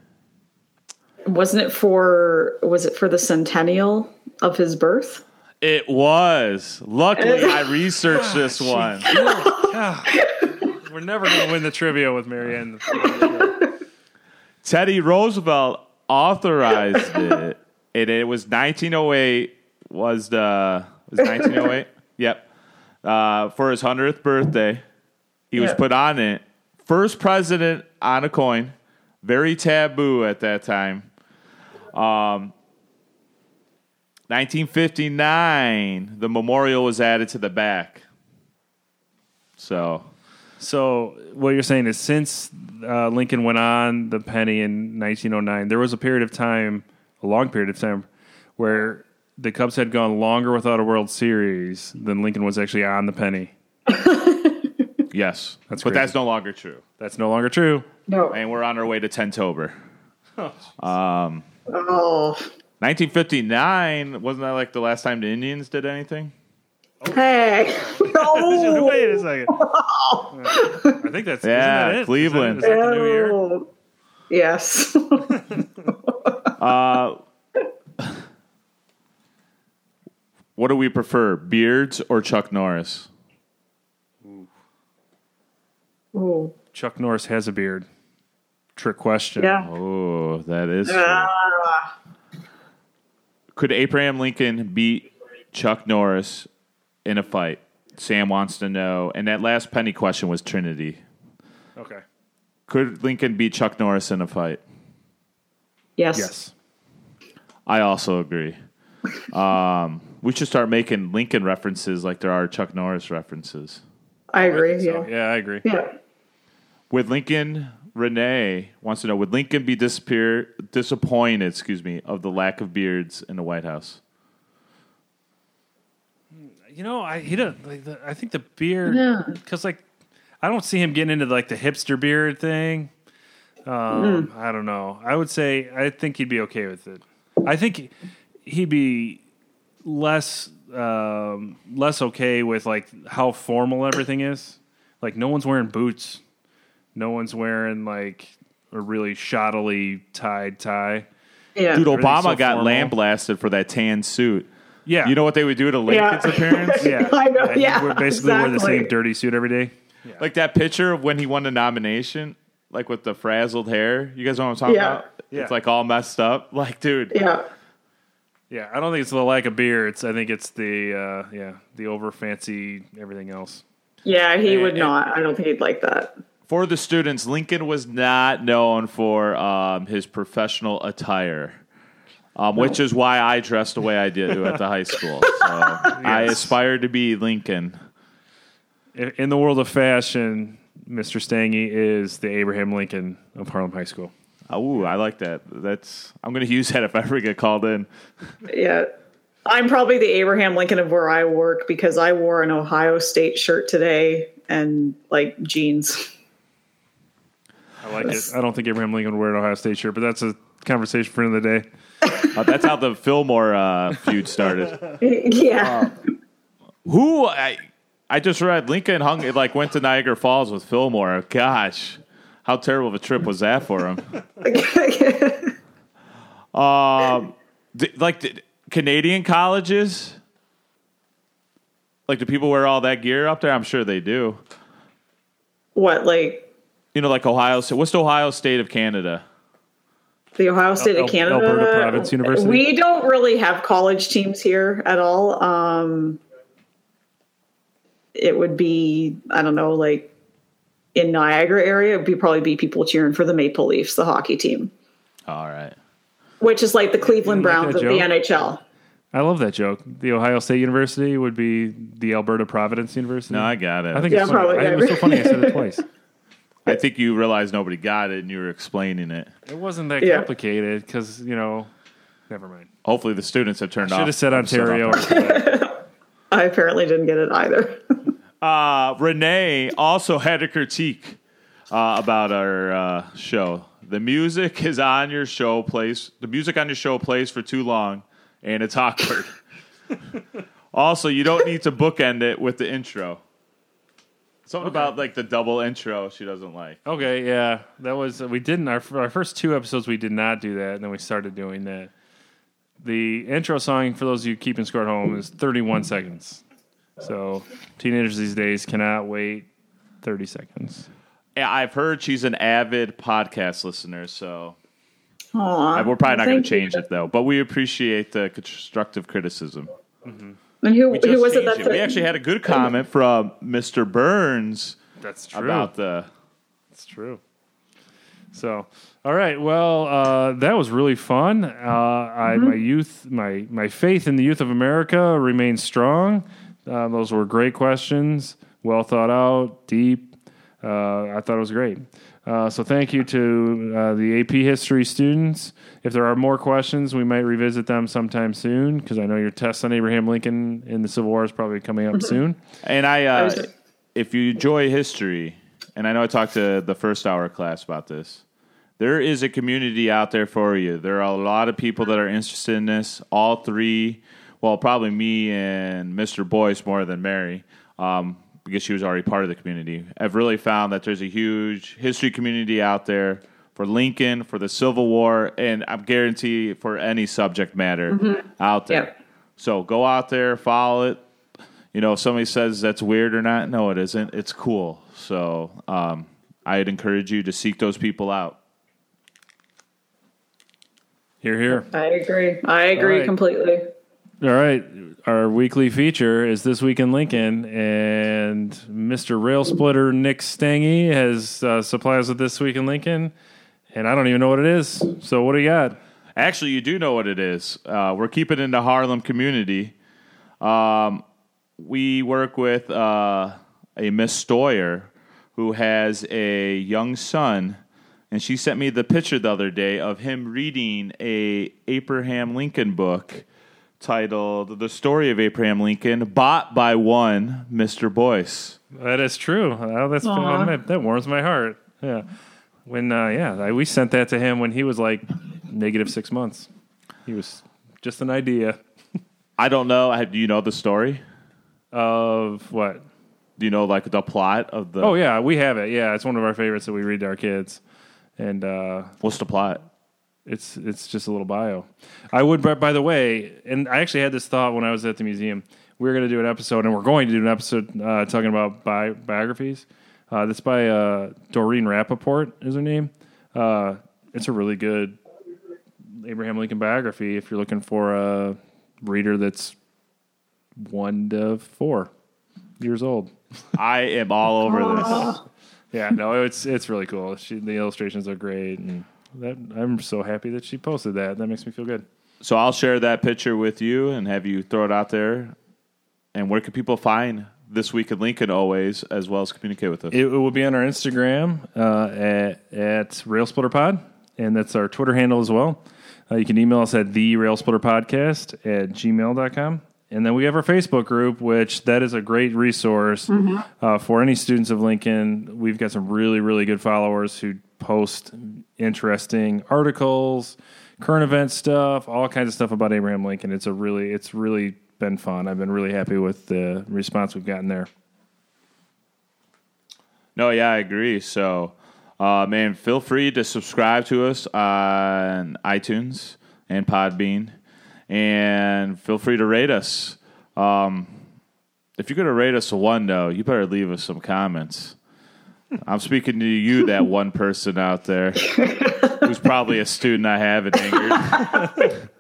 Wasn't it for was it for the centennial of his birth? It was. Luckily, I researched this one. We're never going to win the trivia with Marianne. Teddy Roosevelt authorized it, and it was 1908. Was the was 1908? yep. Uh, for his hundredth birthday, he was put on it. First president on a coin. Very taboo at that time. Um, 1959, the memorial was added to the back. So So what you're saying is since uh, Lincoln went on the penny in 1909, there was a period of time, a long period of time, where the Cubs had gone longer without a World Series than Lincoln was actually on the penny. yes, That's but crazy. that's no longer true. That's no longer true. No. and we're on our way to Tentober. Oh, um, 1959 wasn't that like the last time the Indians did anything? Oh. hey. No. Wait a second. I think that's isn't Yeah, that it? Is Cleveland. Is that, the new oh. uh, year? Oh. Yes. What do we prefer, Beards or Chuck Norris? Ooh. Chuck Norris has a beard. Trick question. Yeah. Oh, that is. true. Ah. Could Abraham Lincoln beat Chuck Norris in a fight? Sam wants to know. And that last penny question was Trinity. Okay. Could Lincoln beat Chuck Norris in a fight? yes. Yes. I also agree. Um, we should start making Lincoln references like there are Chuck Norris references. I agree. So, yeah. yeah, I agree. Yeah. Would Lincoln Renee wants to know would Lincoln be disappear disappointed, excuse me, of the lack of beards in the White House? You know, I he doesn't. Like the, I think the beard, Yeah. because like I don't see him getting into like the hipster beard thing. Um, I don't know. I would say I think he'd be okay with it. I think he'd be less um, less okay with like how formal everything is. Like no one's wearing boots. No one's wearing like a really shoddily tied tie. Yeah. Dude, Obama so got formal. lambasted for that tan suit. Yeah, You know what they would do to Lincoln's Yeah. appearance? Yeah, I know, he yeah, would basically wear the same dirty suit every day. Like that picture of when he won the nomination, like with the frazzled hair. You guys know what I'm talking Yeah. about? Yeah. It's like all messed up. Like, dude, Yeah. Yeah, I don't think it's the lack of beer. It's I think it's the uh, yeah the over fancy everything else. Yeah, he would And- not. I don't think he'd like that. for the students, Lincoln was not known for um, his professional attire, um, which is why I dressed the way I did at the high school. So I Yes. aspired to be Lincoln. In in the world of fashion, Mr. Stangy is the Abraham Lincoln of Harlem High School. Oh, I like that. That's I'm going to use that if I ever get called in. Yeah. I'm probably the Abraham Lincoln of where I work because I wore an Ohio State shirt today and like jeans. I like it. I don't think Abraham Lincoln would wear an Ohio State shirt, but that's a conversation for another day. Uh, that's how the Fillmore uh, feud started. yeah. Who I I just read Lincoln hung like went to Niagara Falls with Fillmore. Gosh, how terrible of a trip was that for him? Um, d- like d- Canadian colleges, like do people wear all that gear up there? I'm sure they do. what, like You know, like Ohio State. What's the Ohio State of Canada? the Ohio State Al- of Canada? Alberta Province University? We don't really have college teams here at all. Um, it would be, I don't know, like in Niagara area, it would be probably be people cheering for the Maple Leafs, the hockey team, All right. which is like the Cleveland Browns of the? NHL. I love that joke. The Ohio State University would be the Alberta Providence University. No, I got it. I think Yeah, it's funny. probably. I, it was so funny. I said it twice. I think you realized nobody got it and you were explaining it. It wasn't that Yeah. complicated because you know. Never mind. Hopefully, the students have turned off. Should have said Ontario. off. or Quebec. I apparently didn't get it either. Uh, Renee also had a critique uh, about our uh, show. The music is on your show plays. The music on your show plays for too long, and it's awkward. also, you don't need to bookend it with the intro. Something about like the double intro she doesn't like. okay, yeah, that was we didn't our our first two episodes we did not do that, and then we started doing that. The intro song for those of you keeping score at home is 31 seconds. So teenagers these days cannot wait 30 seconds. Yeah, I've heard she's an avid podcast listener, so Aw, we're probably not going to change you. it though. But we appreciate the constructive criticism. And who, We, who was it that it. we actually had a good comment from Mr. Burns That's true. about the. That's true. So, all right. Well, uh, that was really fun. Uh, I, my youth, my my faith in the youth of America remains strong. Uh, those were great questions, well thought out, deep. Uh, I thought it was great. Uh, so, thank you to uh, the AP History students. If there are more questions, we might revisit them sometime soon because I know your test on Abraham Lincoln in the Civil War is probably coming up soon. And I, uh, if you enjoy history, and I know I talked to the first hour class about this, there is a community out there for you. There are a lot of people that are interested in this. All three, well, probably me and Mr. Boyce more than Mary, um, because she was already part of the community. I've really found that there's a huge history community out there for Lincoln, for the Civil War, and I'm guarantee for any subject matter out there. Yep. So go out there, follow it. You know, if somebody says that's weird or not, no, it isn't. It's cool. So um, I'd encourage you to seek those people out. Here, here. I agree. I agree right. completely. All right. Our weekly feature is This Week in Lincoln, and Mr. Rail Splitter Nick Stangy has uh, supplied us with This Week in Lincoln, and I don't even know what it is. So, what do you got? Actually, you do know what it is. Uh, we're keeping in the Harlem community. Um, we work with uh, a Miss Stoyer who has a young son, and she sent me the picture the other day of him reading a Abraham Lincoln book titled "The Story of Abraham Lincoln," bought by one Mr. Boyce. That is true. Oh, that's Aw. that, that warms my heart. Yeah. When uh, yeah, I, we sent that to him when he was like negative six months. He was just an idea I don't know. I- Do you know the story? of what? Do you know like the plot of the? Oh yeah, we have it. Yeah, it's one of our favorites that we read to our kids, and uh, What's the plot? It's it's just a little bio. I would, by, by the way, and I actually had this thought when I was at the museum. We are going to do an episode, and we're going to do an episode uh, talking about bi- biographies. Uh, that's by uh, Doreen Rappaport, is her name. Uh, it's a really good Abraham Lincoln biography if you're looking for a reader that's one to four years old. I am all over this. Yeah, no, it's it's really cool. She, the illustrations are great, and that I'm so happy that she posted that. That makes me feel good. So I'll share that picture with you and have you throw it out there. And where can people find this week in Lincoln always, as well as communicate with us? It, it will be on our Instagram uh, at, at RailsplitterPod, and that's our Twitter handle as well. Uh, you can email us at the Rail Splitter Podcast at gmail.com. And then we have our Facebook group, which that is a great resource uh, for any students of Lincoln. We've got some really, really good followers who post interesting articles, current event stuff, all kinds of stuff about Abraham Lincoln. It's a really, it's really been fun. I've been really happy with the response we've gotten there. No, yeah, I agree. So, uh, man, feel free to subscribe to us on iTunes and Podbean, and feel free to rate us. Um, if you're going to rate us a one, though, you better leave us some comments. I'm speaking to you, that one person out there who's probably a student I have in Ingrid.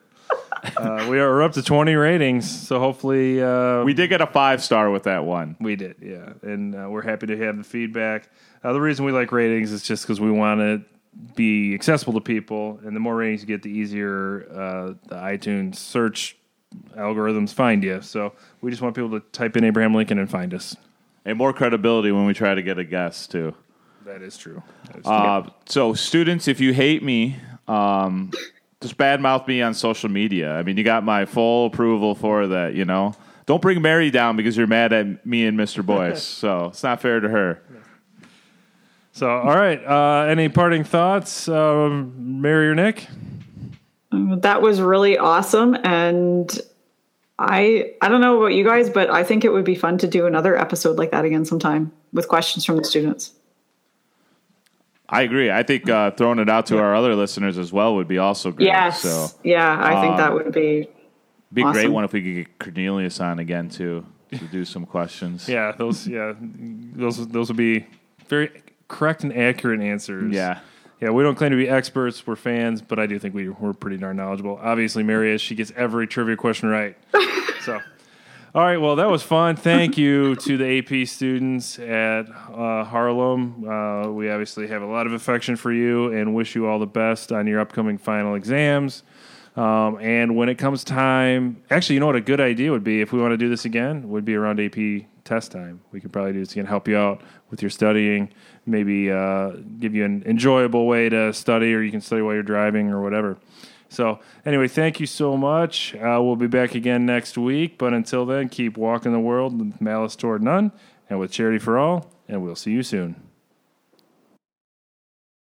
Uh, we are up to 20 ratings, so hopefully uh, We did get a five star with that one. we did, yeah. And uh, we're happy to have the feedback. Uh, the reason we like ratings is just because we want to be accessible to people, and the more ratings you get, the easier uh, the iTunes search algorithms find you. So we just want people to type in Abraham Lincoln and find us. And more credibility when we try to get a guest, too. That is true. That is true. Uh, so, students, if you hate me, um, just badmouth me on social media. I mean, you got my full approval for that. You know, don't bring Mary down because you're mad at me and Mr. Boyce. so it's not fair to her. so, all right. Uh, any parting thoughts, um, Mary or Nick? That was really awesome, and I I don't know about you guys, but I think it would be fun to do another episode like that again sometime with questions from the students. I agree. I think uh, throwing it out to our other listeners as well would be also great. Yes, So yeah, I think that would be be a great one if we could get Cornelius on again too to do some questions. Yeah, those. Yeah, those. Those would be very correct and accurate answers. Yeah. Yeah, we don't claim to be experts. We're fans, but I do think we, we're pretty darn knowledgeable. Obviously, Mary is. She gets every trivia question right. so, all right. Well, that was fun. Thank you to the AP students at uh, Harlem. Uh, we obviously have a lot of affection for you and wish you all the best on your upcoming final exams. Um, and when it comes time, actually, you know what a good idea would be if we want to do this again would be around AP test time. We could probably do this again, help you out with your studying, maybe uh, give you an enjoyable way to study, or you can study while you're driving or whatever. So, anyway, thank you so much. Uh, we'll be back again next week, but until then, keep walking the world with malice toward none and with charity for all, and we'll see you soon.